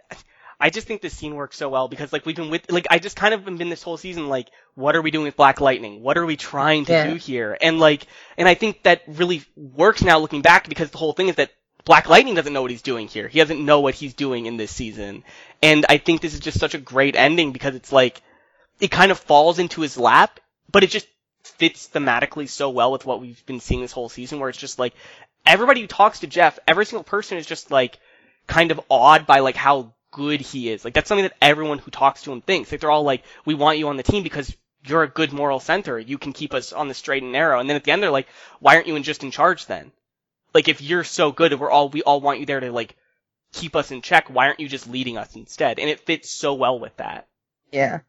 I just think this scene works so well because like we've been with like I just kind of been this whole season like what are we doing with Black Lightning? What are we trying to Yeah. do here? And like and I think that really works now looking back because the whole thing is that Black Lightning doesn't know what he's doing here. He doesn't know what he's doing in this season. And I think this is just such a great ending because it's like it kind of falls into his lap, but it just fits thematically so well with what we've been seeing this whole season where it's just like everybody who talks to Jeff, every single person is just like kind of awed by like how good he is. Like that's something that everyone who talks to him thinks. Like they're all like, we want you on the team because you're a good moral center. You can keep us on the straight and narrow. And then at the end they're like, why aren't you in just in charge then? Like if you're so good, we're all we all want you there to like keep us in check. Why aren't you just leading us instead? And it fits so well with that. Yeah.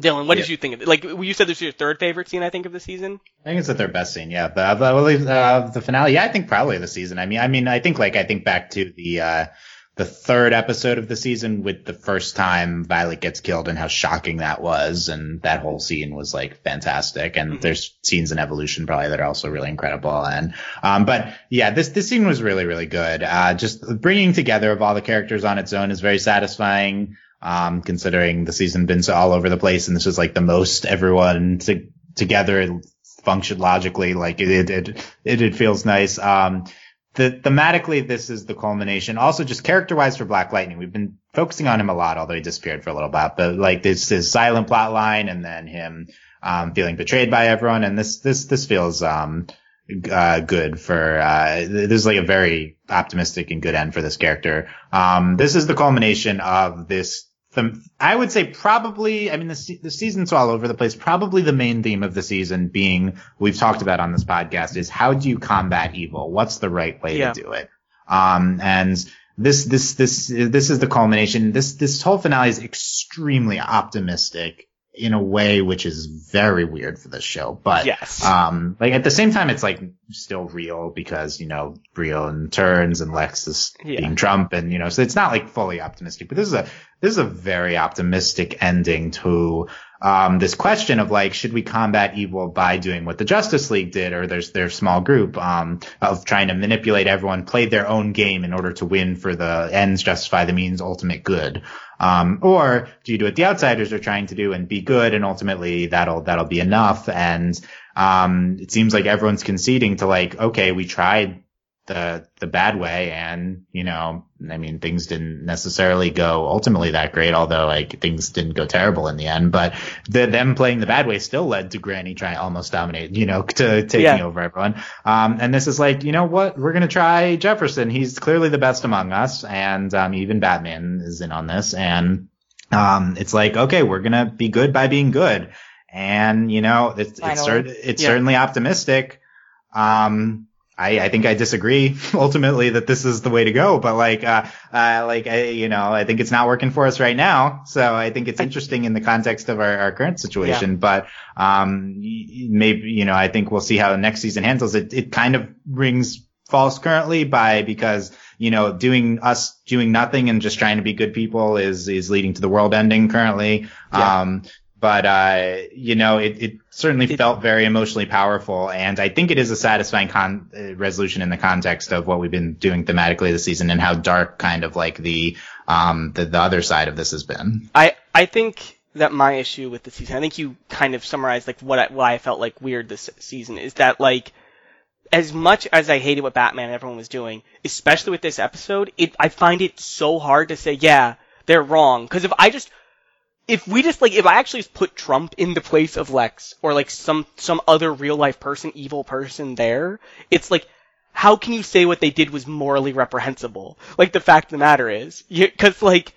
Dylan, what Yeah. did you think of it? Like you said, this is your third favorite scene, I think, of the season. I think it's the third best scene. Yeah, the the, uh, the finale. Yeah, I think probably the season. I mean, I mean, I think like I think back to the uh the third episode of the season with the first time Violet gets killed and how shocking that was. And that whole scene was like fantastic. And mm-hmm. there's scenes in Evolution probably that are also really incredible. And, um, but yeah, this, this scene was really, really good. Uh, just bringing together of all the characters on its own is very satisfying. Um, considering the season been so all over the place and this was like the most everyone to, together function logically. Like it, it, it, it feels nice. Um, the, thematically, this is the culmination. Also, just character-wise for Black Lightning, we've been focusing on him a lot, although he disappeared for a little bit. But like this is silent plot line, and then him um, feeling betrayed by everyone, and this this this feels um, uh, good for. Uh, this is like a very optimistic and good end for this character. Um, this is the culmination of this the, I would say probably, I mean, the, the season's all over the place. Probably the main theme of the season being, we've talked about on this podcast is how do you combat evil? What's the right way yeah. to do it? Um, and this, this, this, this is the culmination. This, this whole finale is extremely optimistic in a way which is very weird for this show. But yes. um like at the same time it's like still real because, you know, Brion turns and Lex is yeah. being Trump and you know, so it's not like fully optimistic. But this is a this is a very optimistic ending to um, this question of like, should we combat evil by doing what the Justice League did, or there's their small group um, of trying to manipulate everyone, play their own game in order to win for the ends justify the means ultimate good, um, or do you do what the outsiders are trying to do and be good, and ultimately that'll that'll be enough? And um, it seems like everyone's conceding to like, okay, we tried the the bad way. And you know i mean things didn't necessarily go ultimately that great although like things didn't go terrible in the end. But the, them playing the bad way still led to granny trying to almost dominate you know to taking yeah. over everyone. Um and this is like you know what? We're gonna try jefferson. He's clearly the best among us. And um even batman is in on this. And um it's like okay we're gonna be good by being good. And you know it's it's, it's yeah. certainly optimistic. Um I, I think I disagree ultimately that this is the way to go, but like, uh, uh, like, I, you know, I think it's not working for us right now. So I think it's interesting in the context of our, our current situation, yeah. but, um, maybe, you know, I think we'll see how the next season handles it. It kind of rings false currently by, because, you know, doing us doing nothing and just trying to be good people is, is leading to the world ending currently. Yeah. Um, but uh, you know, it, it certainly it, felt very emotionally powerful, and I think it is a satisfying con- uh, resolution in the context of what we've been doing thematically this season and how dark kind of like the um the, the other side of this has been. I I think that my issue with the season, I think you kind of summarized like what I, why I felt like weird this season is that like as much as I hated what Batman and everyone was doing, especially with this episode, it I find it so hard to say yeah they're wrong because if I just if we just like if I actually just put Trump in the place of Lex or like some some other real life person, evil person there, it's like how can you say what they did was morally reprehensible? Like the fact of the matter is, because like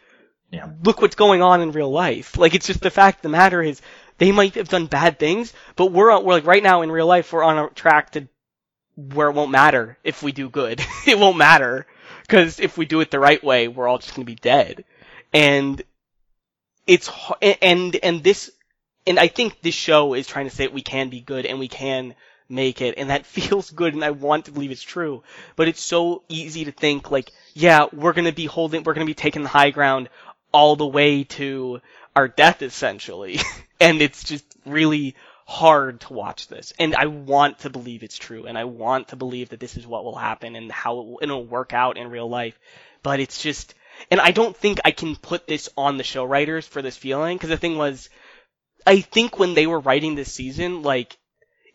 yeah. look what's going on in real life. Like it's just the fact of the matter is they might have done bad things, but we're on, we're like right now in real life we're on a track to where it won't matter if we do good. it won't matter because if we do it the right way, we're all just gonna be dead. And it's and and this and I think this show is trying to say we can be good and we can make it and that feels good and I want to believe it's true. But it's so easy to think like, yeah, we're gonna be holding we're gonna be taking the high ground all the way to our death essentially. and it's just really hard to watch this. And I want to believe it's true and I want to believe that this is what will happen and how it will, it'll work out in real life. But it's just and I don't think I can put this on the show writers for this feeling, because the thing was, I think when they were writing this season, like,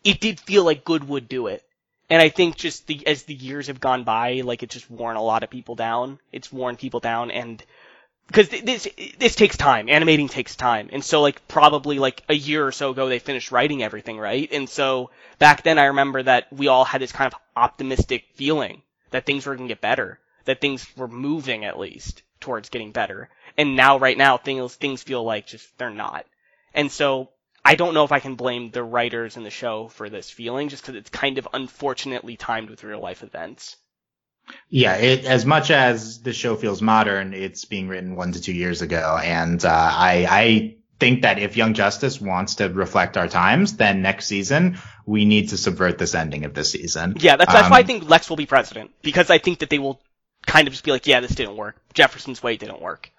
it did feel like good would do it. And I think just the, as the years have gone by, like, it's just worn a lot of people down. It's worn people down, and, because this, this takes time. Animating takes time. And so, like, probably, like, a year or so ago, they finished writing everything, right? And so, back then, I remember that we all had this kind of optimistic feeling that things were gonna get better that things were moving at least towards getting better. And now, right now, things things feel like just they're not. And so I don't know if I can blame the writers in the show for this feeling, just because it's kind of unfortunately timed with real life events. Yeah, it, as much as the show feels modern, it's being written one to two years ago, and uh, I, I think that if Young Justice wants to reflect our times, then next season we need to subvert this ending of this season. Yeah, that's, that's um, why I think Lex will be president because I think that they will kind of just be like, yeah, this didn't work. Jefferson's way didn't work,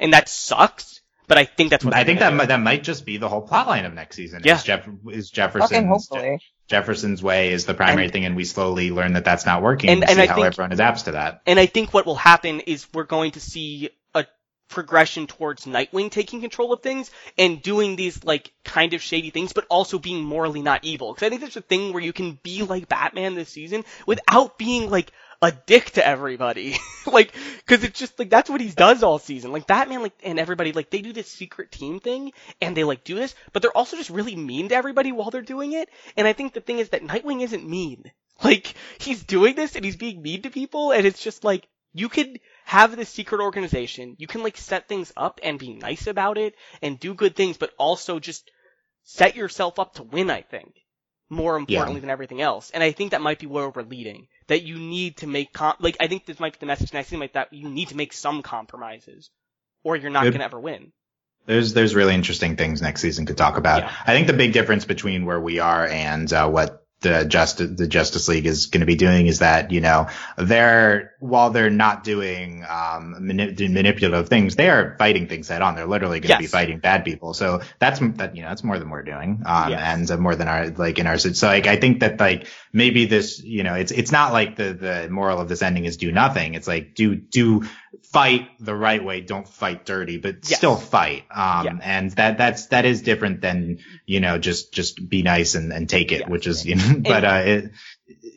and that sucks. But I think that's what I think that might, that might just be the whole plot line of next season. Yeah. Is, Jeff, is Fucking Jefferson's hopefully. Jefferson's way is the primary thing, and we slowly learn that that's not working. And- And, and see I how think- everyone adapts to that. And I think what will happen is we're going to see a progression towards Nightwing taking control of things and doing these like kind of shady things, but also being morally not evil. Because I think there's a thing where you can be like Batman this season without being like a dick to everybody. like, cause it's just like, that's what he does all season. Like Batman, like, and everybody, like, they do this secret team thing and they like do this, but they're also just really mean to everybody while they're doing it. And I think the thing is that Nightwing isn't mean. Like, he's doing this and he's being mean to people and it's just like, you could have this secret organization, you can like set things up and be nice about it and do good things, but also just set yourself up to win, I think. More importantly than everything else. And I think that might be where we're leading. That you need to make com- like, I think this might be the message next season, like that you need to make some compromises. Or you're not Good. gonna ever win. There's there's really interesting things next season to talk about. Yeah. I think the big difference between where we are and uh, what the Justice the Justice League is going to be doing is that you know they're while they're not doing um, manip- manipulative things, they are fighting things head on. They're literally going to be fighting bad people. So that's that you know that's more than we're doing, um, Yes. and uh, more than our like in our so like I think that like maybe this you know it's it's not like the the moral of this ending is do nothing. It's like do do fight the right way, don't fight dirty, but Yes. still fight. Um, Yeah. and that, that's, that is different than, you know, just, just be nice and, and take it, Yeah. which is, you know, but, uh, it,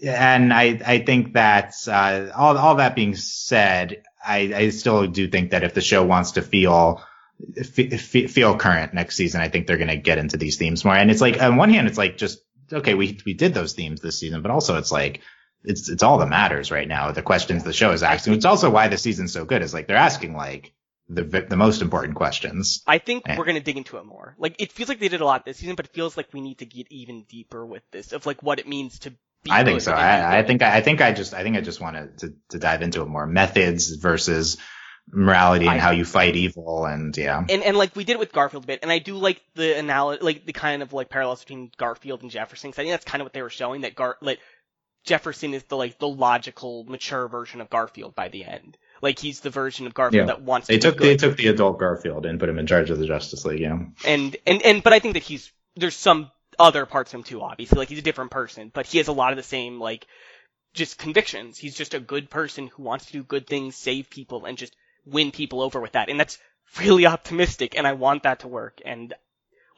and I, I think that, uh, all, all that being said, I, I still do think that if the show wants to feel, fe- fe- feel current next season, I think they're going to get into these themes more. And it's like, on one hand, it's like just, okay, we, we did those themes this season, but also it's like, it's, it's all that matters right now. The questions the show is asking. It's also why the season's so good is like they're asking like the, the most important questions. I think Yeah. we're gonna dig into it more. Like, it feels like they did a lot this season, but it feels like we need to get even deeper with this, of like what it means to be I think so. I, I think, I think I just, I think I just wanted to, to dive into it more methods versus morality and I- how you fight evil. And yeah. and and like we did it with Garfield a bit, and I do like the analogy, like the kind of like parallels between Garfield and Jefferson. 'cause I think that's kind of what they were showing that Gar like Jefferson is the like the logical, mature version of Garfield by the end. Like he's the version of Garfield Yeah. that wants They to took, they took the adult Garfield and put him in charge of the Justice League. Yeah. and and and but I think that he's there's some other parts of him too. Obviously, like he's a different person, but he has a lot of the same like just convictions. He's just a good person who wants to do good things, save people, and just win people over with that. And that's really optimistic, and I want that to work. And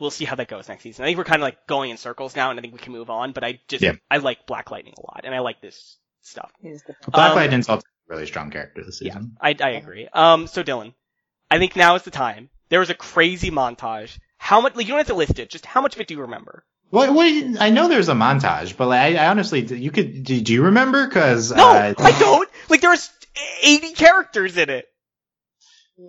we'll see how that goes next season. I think we're kind of like going in circles now, and I think we can move on. But I just Yeah. I like Black Lightning a lot, and I like this stuff. Black Um, Lightning's also a really strong character this Yeah, season. I I agree. Um, so Dylan, I think now is the time. There was a crazy montage. How much? Like you don't have to list it. Just how much of it do you remember? What, what, I know there's a montage, but like, I, I honestly, you could, do, do you remember? Cause, No, uh, I don't. Like there was 80 characters in it.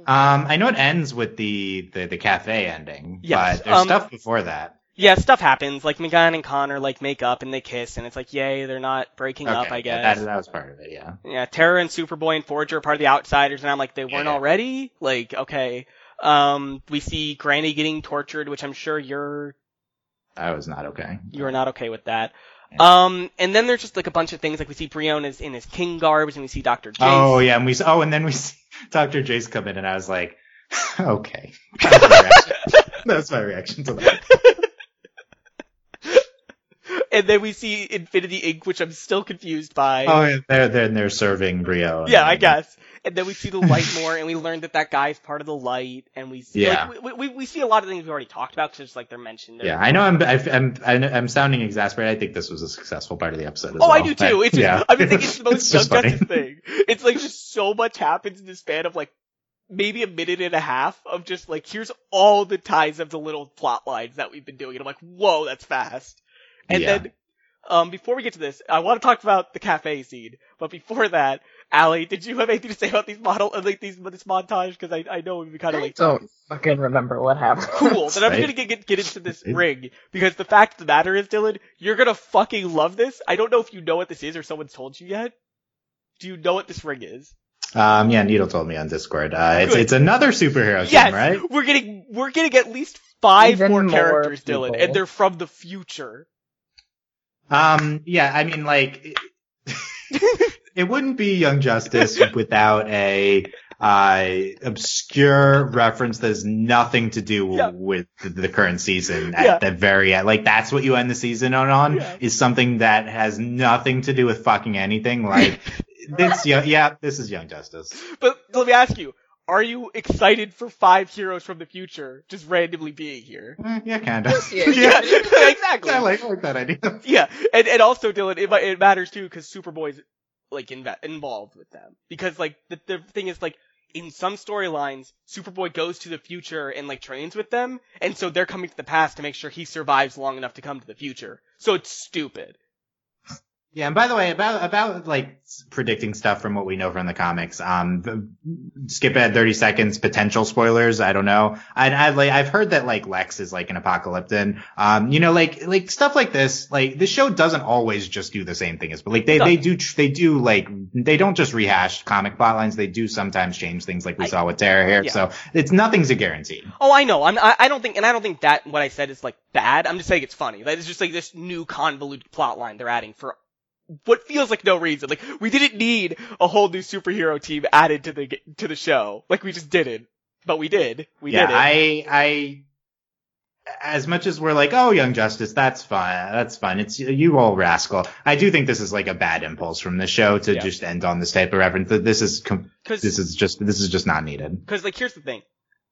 Um, I know it ends with the the, the cafe ending, Yes, but there's um, stuff before that. Yeah, stuff happens. Like M'gann and Connor like make up and they kiss, and it's like, yay, they're not breaking up. I yeah, guess. that, that was part of it. Yeah. Yeah, Terra and Superboy and Forager are part of the Outsiders, and I'm like, they weren't Yeah. already. Like, okay. Um, we see Granny getting tortured, which I'm sure you're I was not okay. you are not okay with that. Um, and then there's just like a bunch of things, like we see Brion is in his king garbs, and we see Doctor Jace. Oh yeah, and we oh, and then we see Dr. Jace come in, and I was like, okay. That was my reaction, that was my reaction to that. and then we see Infinity Inc., which I'm still confused by. Oh, yeah, they're they're they're serving Brion. Yeah, I guess. And then we see the light more, and we learn that that guy's part of the light, and we see, Yeah. like, we, we, we see a lot of things we've already talked about because like they're mentioned. Yeah, I know. I'm I, I'm I'm I'm sounding exasperated. I think this was a successful part of the episode. As Oh, well. I do too. It's just, yeah. I mean, think it's the most just Young funny. Justice thing. It's like just so much happens in the span of like maybe a minute and a half of just like here's all the ties of the little plot lines that we've been doing, and I'm like, whoa, that's fast. And Yeah. then, um, before we get to this, I want to talk about the cafe scene, but before that, Allie, did you have anything to say about these model, uh, like these this montage? Because I I know we kind of I like don't fucking remember what happened. cool. Then I'm Right. gonna get, get get into this ring because the fact of the matter is, Dylan, you're gonna fucking love this. I don't know if you know what this is or someone's told you yet. Do you know what this ring is? Um, yeah, Needle told me on Discord. Uh, it's it's another superhero yes, team, right? we're getting we're getting at least five Even more more characters, Dylan, and they're from the future. Um, yeah, I mean, like, it wouldn't be Young Justice without a uh, obscure reference that has nothing to do Yeah. with the, the current season at Yeah. the very end. Like that's what you end the season on, on Yeah. is something that has nothing to do with fucking anything. Like this, yeah, yeah, this is Young Justice. but let me ask you, are you excited for five heroes from the future just randomly being here? Eh, yeah, kind of. Yeah. Yeah, exactly. I like, I like that idea. Yeah, and and also Dylan, it, it matters too because Superboy's like inve- involved with them because like the the thing is like in some storylines, Superboy goes to the future and like trains with them, and so they're coming to the past to make sure he survives long enough to come to the future. So it's stupid. Yeah, and by the way, about about like predicting stuff from what we know from the comics, um, skip ahead thirty seconds, potential spoilers. I don't know. I, I like I've heard that like Lex is like an apocalyptic. Um, you know, like like stuff like this. Like the show doesn't always just do the same thing as, but like they they do they do like they don't just rehash comic plot lines. They do sometimes change things, like we I- saw with Terra here. Yeah. So it's nothing's a guarantee. Oh, I know. I'm. I, I don't think, and I don't think that what I said is like bad. I'm just saying it's funny. That is just like this new convoluted plot line they're adding for what feels like no reason. Like we didn't need a whole new superhero team added to the to the show. Like we just didn't, but we did. We yeah, did it. I, I, as much as we're like, oh, Young Justice, that's fine, that's fine. It's you old rascal. I do think this is like a bad impulse from the show to Yeah. just end on this type of reference. This is, com- this is just, this is just not needed. Because, like, here's the thing.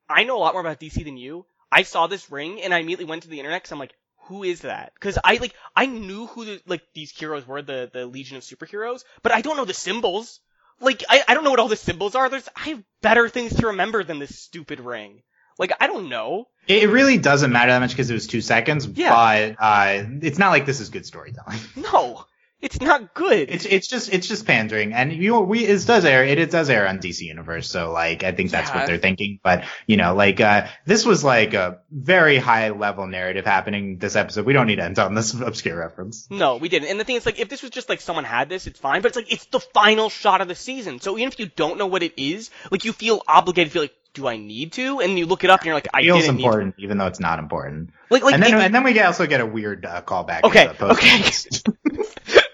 I know a lot more about DC than you. I saw this ring and I immediately went to the internet because I'm like, who is that? Because I, like, I knew who, the, like, these heroes were, the, the Legion of Superheroes, but I don't know the symbols. Like, I, I don't know what all the symbols are. There's, I have better things to remember than this stupid ring. Like, I don't know. It, really doesn't matter that much because it was two seconds, Yeah. but uh, it's not like this is good storytelling. No. It's not good. It's it's just it's just pandering, and you we it does air it, it does air on DC Universe, so like I think that's Yeah. what they're thinking. But you know, like uh this was like a very high level narrative happening this episode. We don't need to end on this obscure reference. No, we didn't. And the thing is, like, if this was just like someone had this, it's fine. But it's like it's the final shot of the season. So even if you don't know what it is, like you feel obligated, to feel like, do I need to? And you look it up, and you're like, I feels didn't important, even though it's not important. Like, like and then if- and then we also get a weird uh, callback. Okay, in the post- okay.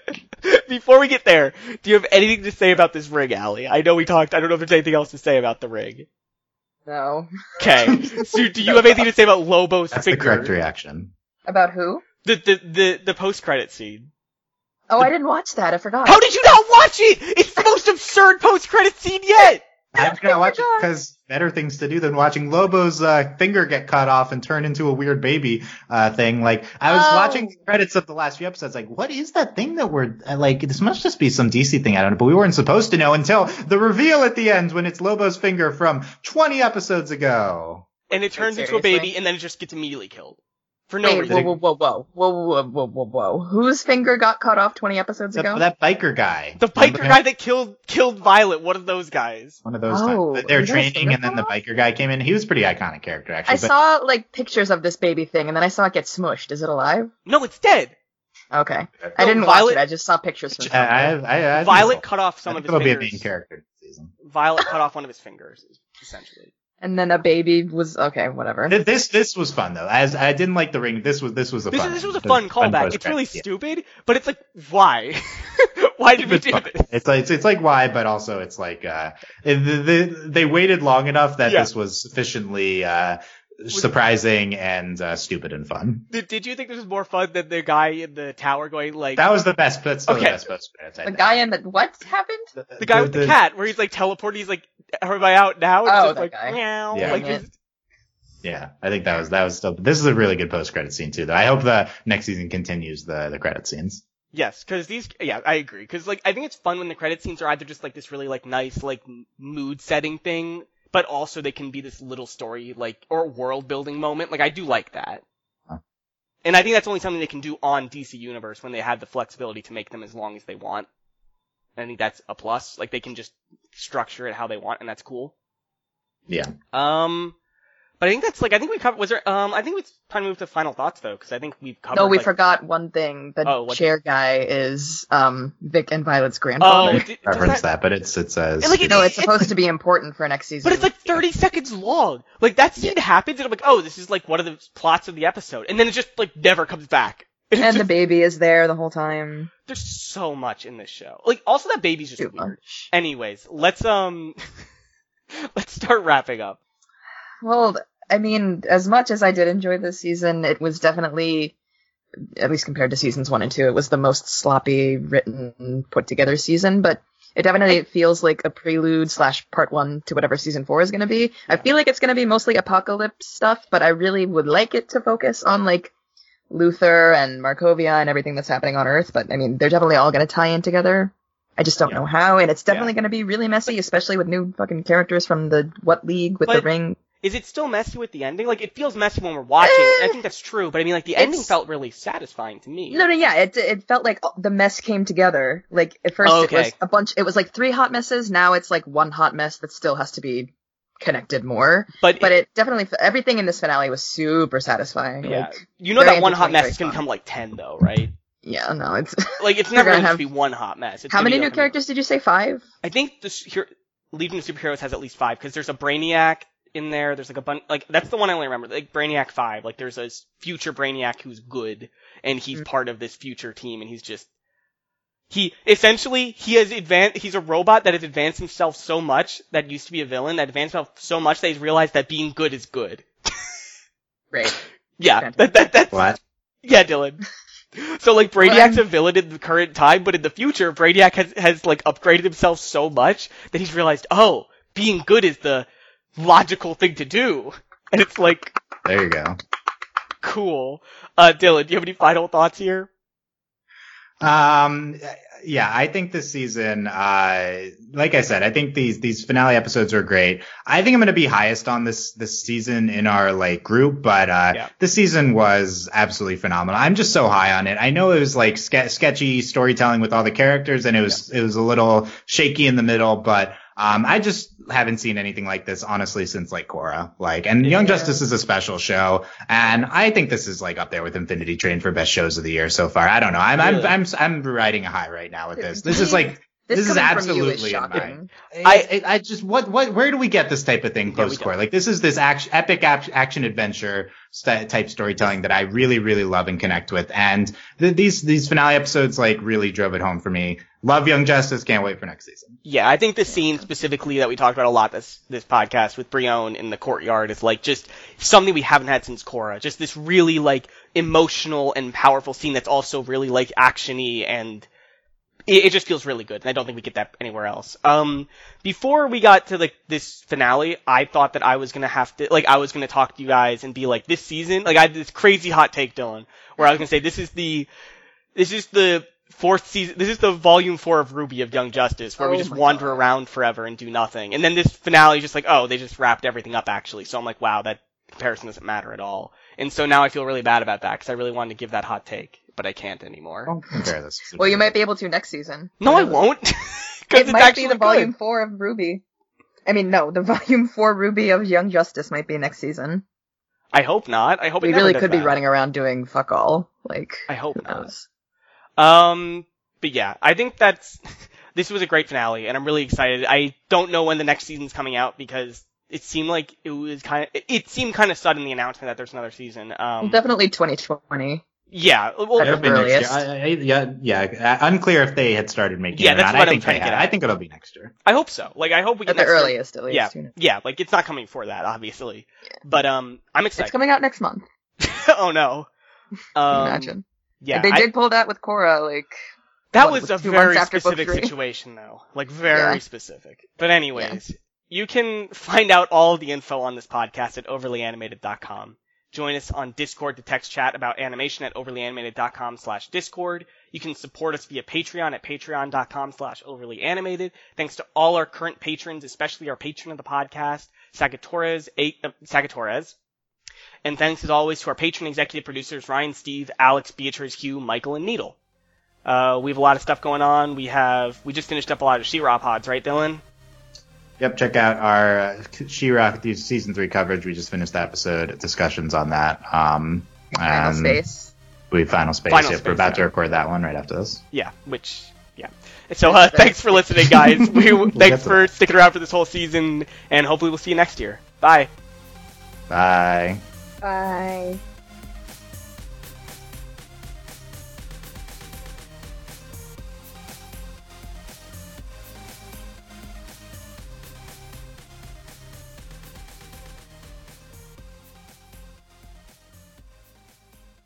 Before we get there, do you have anything to say about this ring, Allie? I know we talked. I don't know if there's anything else to say about the ring. No. Okay. so do you have anything to say about Lobo's That's the correct reaction. About who? The the the, the post credit scene. Oh, I didn't watch that. I forgot. How did you not watch it? It's the most absurd post credit scene yet. I'm gonna watch it because better things to do than watching Lobo's uh, finger get cut off and turn into a weird baby uh, thing. Like I was Oh. watching the credits of the last few episodes, like what is that thing that we're uh, like? This must just be some DC thing. I don't know, but we weren't supposed to know until the reveal at the end when it's Lobo's finger from 20 episodes ago. And it turns into a baby, and then it just gets immediately killed for no Wait, reason. Whoa, whoa, whoa, whoa, whoa, whoa, whoa, whoa! Whose finger got cut off twenty episodes ago? That biker guy. The biker guy that killed killed Violet. One of those guys. One of those. Oh, guys. they were training, and then the biker guy came in. He was a pretty iconic character, actually. I but... saw like pictures of this baby thing, and then I saw it get smushed. Is it alive? No, it's dead. Okay, no, I didn't Violet, watch it. I just saw pictures. From I, I, I, Violet cut off some of his. It'll fingers. be a main character this season. Violet cut off one of his fingers, essentially. And then a baby was okay. Whatever. Th- This this was fun though. As I didn't like the ring. This was this was a This, fun. this was a fun callback. It's post-credit, really yeah. stupid, but it's like, why? why did we It's do fun. this? It's like it's, it's like why, but also it's like uh, the, the, they waited long enough that Yeah. this was sufficiently uh, surprising and uh, stupid and fun. Did, did you think this was more fun than the guy in the tower going like That was the best. That's Okay. the best post credits. The think. guy in the what happened? the guy with the, cat, where he's like teleporting, he's like, everybody out now? And Oh, it's just that like, guy. meow. Yeah. Like, just- Yeah, I think that was that was still. This is a really good post credit scene too. Though I hope the next season continues the the credit scenes. Yes, because these, yeah, I agree. Because like, I think it's fun when the credit scenes are either just like this really like nice like mood setting thing, but also they can be this little story like or world building moment. Like I do like that. Huh. And I think that's only something they can do on DC Universe when they have the flexibility to make them as long as they want. I think that's a plus. Like they can just structure it how they want, and that's cool. Yeah. Um, but I think that's like I think we covered. Was there? Um, I think it's time to move to final thoughts though, because I think we've covered. No, we like, forgot one thing. The Oh, chair guy is um Vic and Violet's Oh, grandfather. did- Reference that- that, but it's it says. And, like, it- no, it's supposed to be important for next season. But it's like 30 seconds long. Like that scene happens and I'm like, oh, this is like one of the plots of the episode. And then it just like never comes back. It's And the just- baby is there the whole time. there's so much in this show. Like also that baby's just Too weird. much. Anyways, let's um let's start wrapping up. Well, I mean, as much as I did enjoy this season, it was definitely, at least compared to seasons one and two, it was the most sloppy written, put together season, but it definitely feels like a prelude slash part one to whatever season four is going to be. I feel like it's going to be mostly Apokolips stuff, but I really would like it to focus on like Luthor and Markovia and everything that's happening on Earth, but I mean, they're definitely all going to tie in together. I just don't Yeah. know how, and it's definitely Yeah. going to be really messy, especially with new fucking characters from the What League with the ring. Is it still messy with the ending? Like it feels messy when we're watching. I think that's true, but I mean like the ending felt really satisfying to me. No, no, yeah, it it felt like oh, the mess came together. Like at first Oh, it was a bunch. It was like three hot messes. Now it's like one hot mess that still has to be connected more. but But it definitely everything in this finale was super satisfying. yeah, Like, you know that one hot mess is gonna come like ten though, right? yeah, no, it's Like it's never gonna gonna have- be one hot mess. It's how many new characters did you say? Five. I think the here, Legion of Superheroes has at least five because there's a Brainiac in there. There's like a bunch. Like that's the one I only remember. Like Brainiac five. Like there's a future Brainiac who's good, and he's Mm. part of this future team, and he's just he essentially he has advanced. He's a robot that has advanced himself so much that used to be a villain that advanced himself so much that he's realized that being good is good. right. Yeah, Fantastic. that, that that's What? yeah, Dylan. So like Well, Brainiac's a villain in the current time, but in the future, Brainiac has has like upgraded himself so much that he's realized, oh, being good is the logical thing to do. And it's like There you go. cool. Uh Dylan, do you have any final thoughts here? Um, yeah, I think this season, uh, like I said, I think these, these finale episodes are great. I think I'm going to be highest on this, this season in our like group, but, uh, Yeah. this season was absolutely phenomenal. I'm just so high on it. I know it was like ske- sketchy storytelling with all the characters and it was, it was a little shaky in the middle, but, um, I just haven't seen anything like this honestly since like Korra. Like, and Young Justice is a special show, and I think this is like up there with Infinity Train for best shows of the year so far. I don't know. I'm Really? I'm I'm, I'm riding a high right now with this. This is like This, This is coming is absolutely in shocking. I, I I just what what where do we get this type of thing Yeah, post Korra? like this is this action, epic ap- action adventure st- type storytelling that I really really love and connect with, and th- these these finale episodes like really drove it home for me. Love Young Justice, can't wait for next season. Yeah, I think the scene specifically that we talked about a lot this this podcast with Brion in the courtyard is like just something we haven't had since Korra. Just this really like emotional and powerful scene that's also really like actiony and it, it just feels really good. And I don't think we get that anywhere else. Um, before we got to like this finale, I thought that I was gonna have to like I was gonna talk to you guys and be like this season like I had this crazy hot take, Dylan, where I was gonna say this is the this is the fourth season. This is the volume four of RWBY of Young Justice, where we Oh just wander God. around forever and do nothing. And then this finale is just like, oh, they just wrapped everything up actually. So I'm like, wow, that comparison doesn't matter at all. And so now I feel really bad about that because I really wanted to give that hot take, but I can't anymore. Don't compare this. Well, you might be able to next season. no, I won't. It it's might actually be the good. volume four of RWBY. I mean, no, the volume four RWBY of Young Justice might be next season. I hope not. I hope it We never really does could be running around doing fuck all. Like, I hope not. knows? Um, but yeah, I think that's this was a great finale, and I'm really excited. I don't know when the next season's coming out because it seemed like it was kind of it, it seemed kind of sudden the announcement that there's another season. Um, Definitely 2020. yeah, well, It'll be next year. I, I, yeah, yeah. uh, Unclear if they had started making Yeah, it or that's what I I'm think trying to get at. I think it'll be next year. I hope so. Like I hope we get At the next year. earliest, at least. Yeah, who knows? yeah. Like it's not coming for that, obviously. But um, I'm excited. It's coming out next month. oh no. Um, imagine? Yeah, they I- did pull that with Korra, like, That what, was a very specific situation, though. Like very Yeah. specific. But anyways, you can find out all the info on this podcast at overlyanimated.com. Join us on Discord to text chat about animation at overlyanimated.com slash Discord. You can support us via Patreon at patreon.com slash overlyanimated. Thanks to all our current patrons, especially our patron of the podcast, Sagatores, eight, uh, Sagatores. And thanks as always to our patron executive producers Ryan, Steve, Alex, Beatrice, Hugh, Michael, and Needle. Uh, we have a lot of stuff going on. We have we just finished up a lot of She-Ra pods, right, Dylan? Yep, check out our uh, She-Ra season three coverage. We just finished the episode discussions on that. Um, Final and Space. We final space. Final yep, Space, we're about yeah. to record that one right after this. Yeah, which yeah. So uh, thanks for listening, guys. we, get thanks to for sticking around for this whole season, and hopefully we'll see you next year. Bye. Bye. Bye.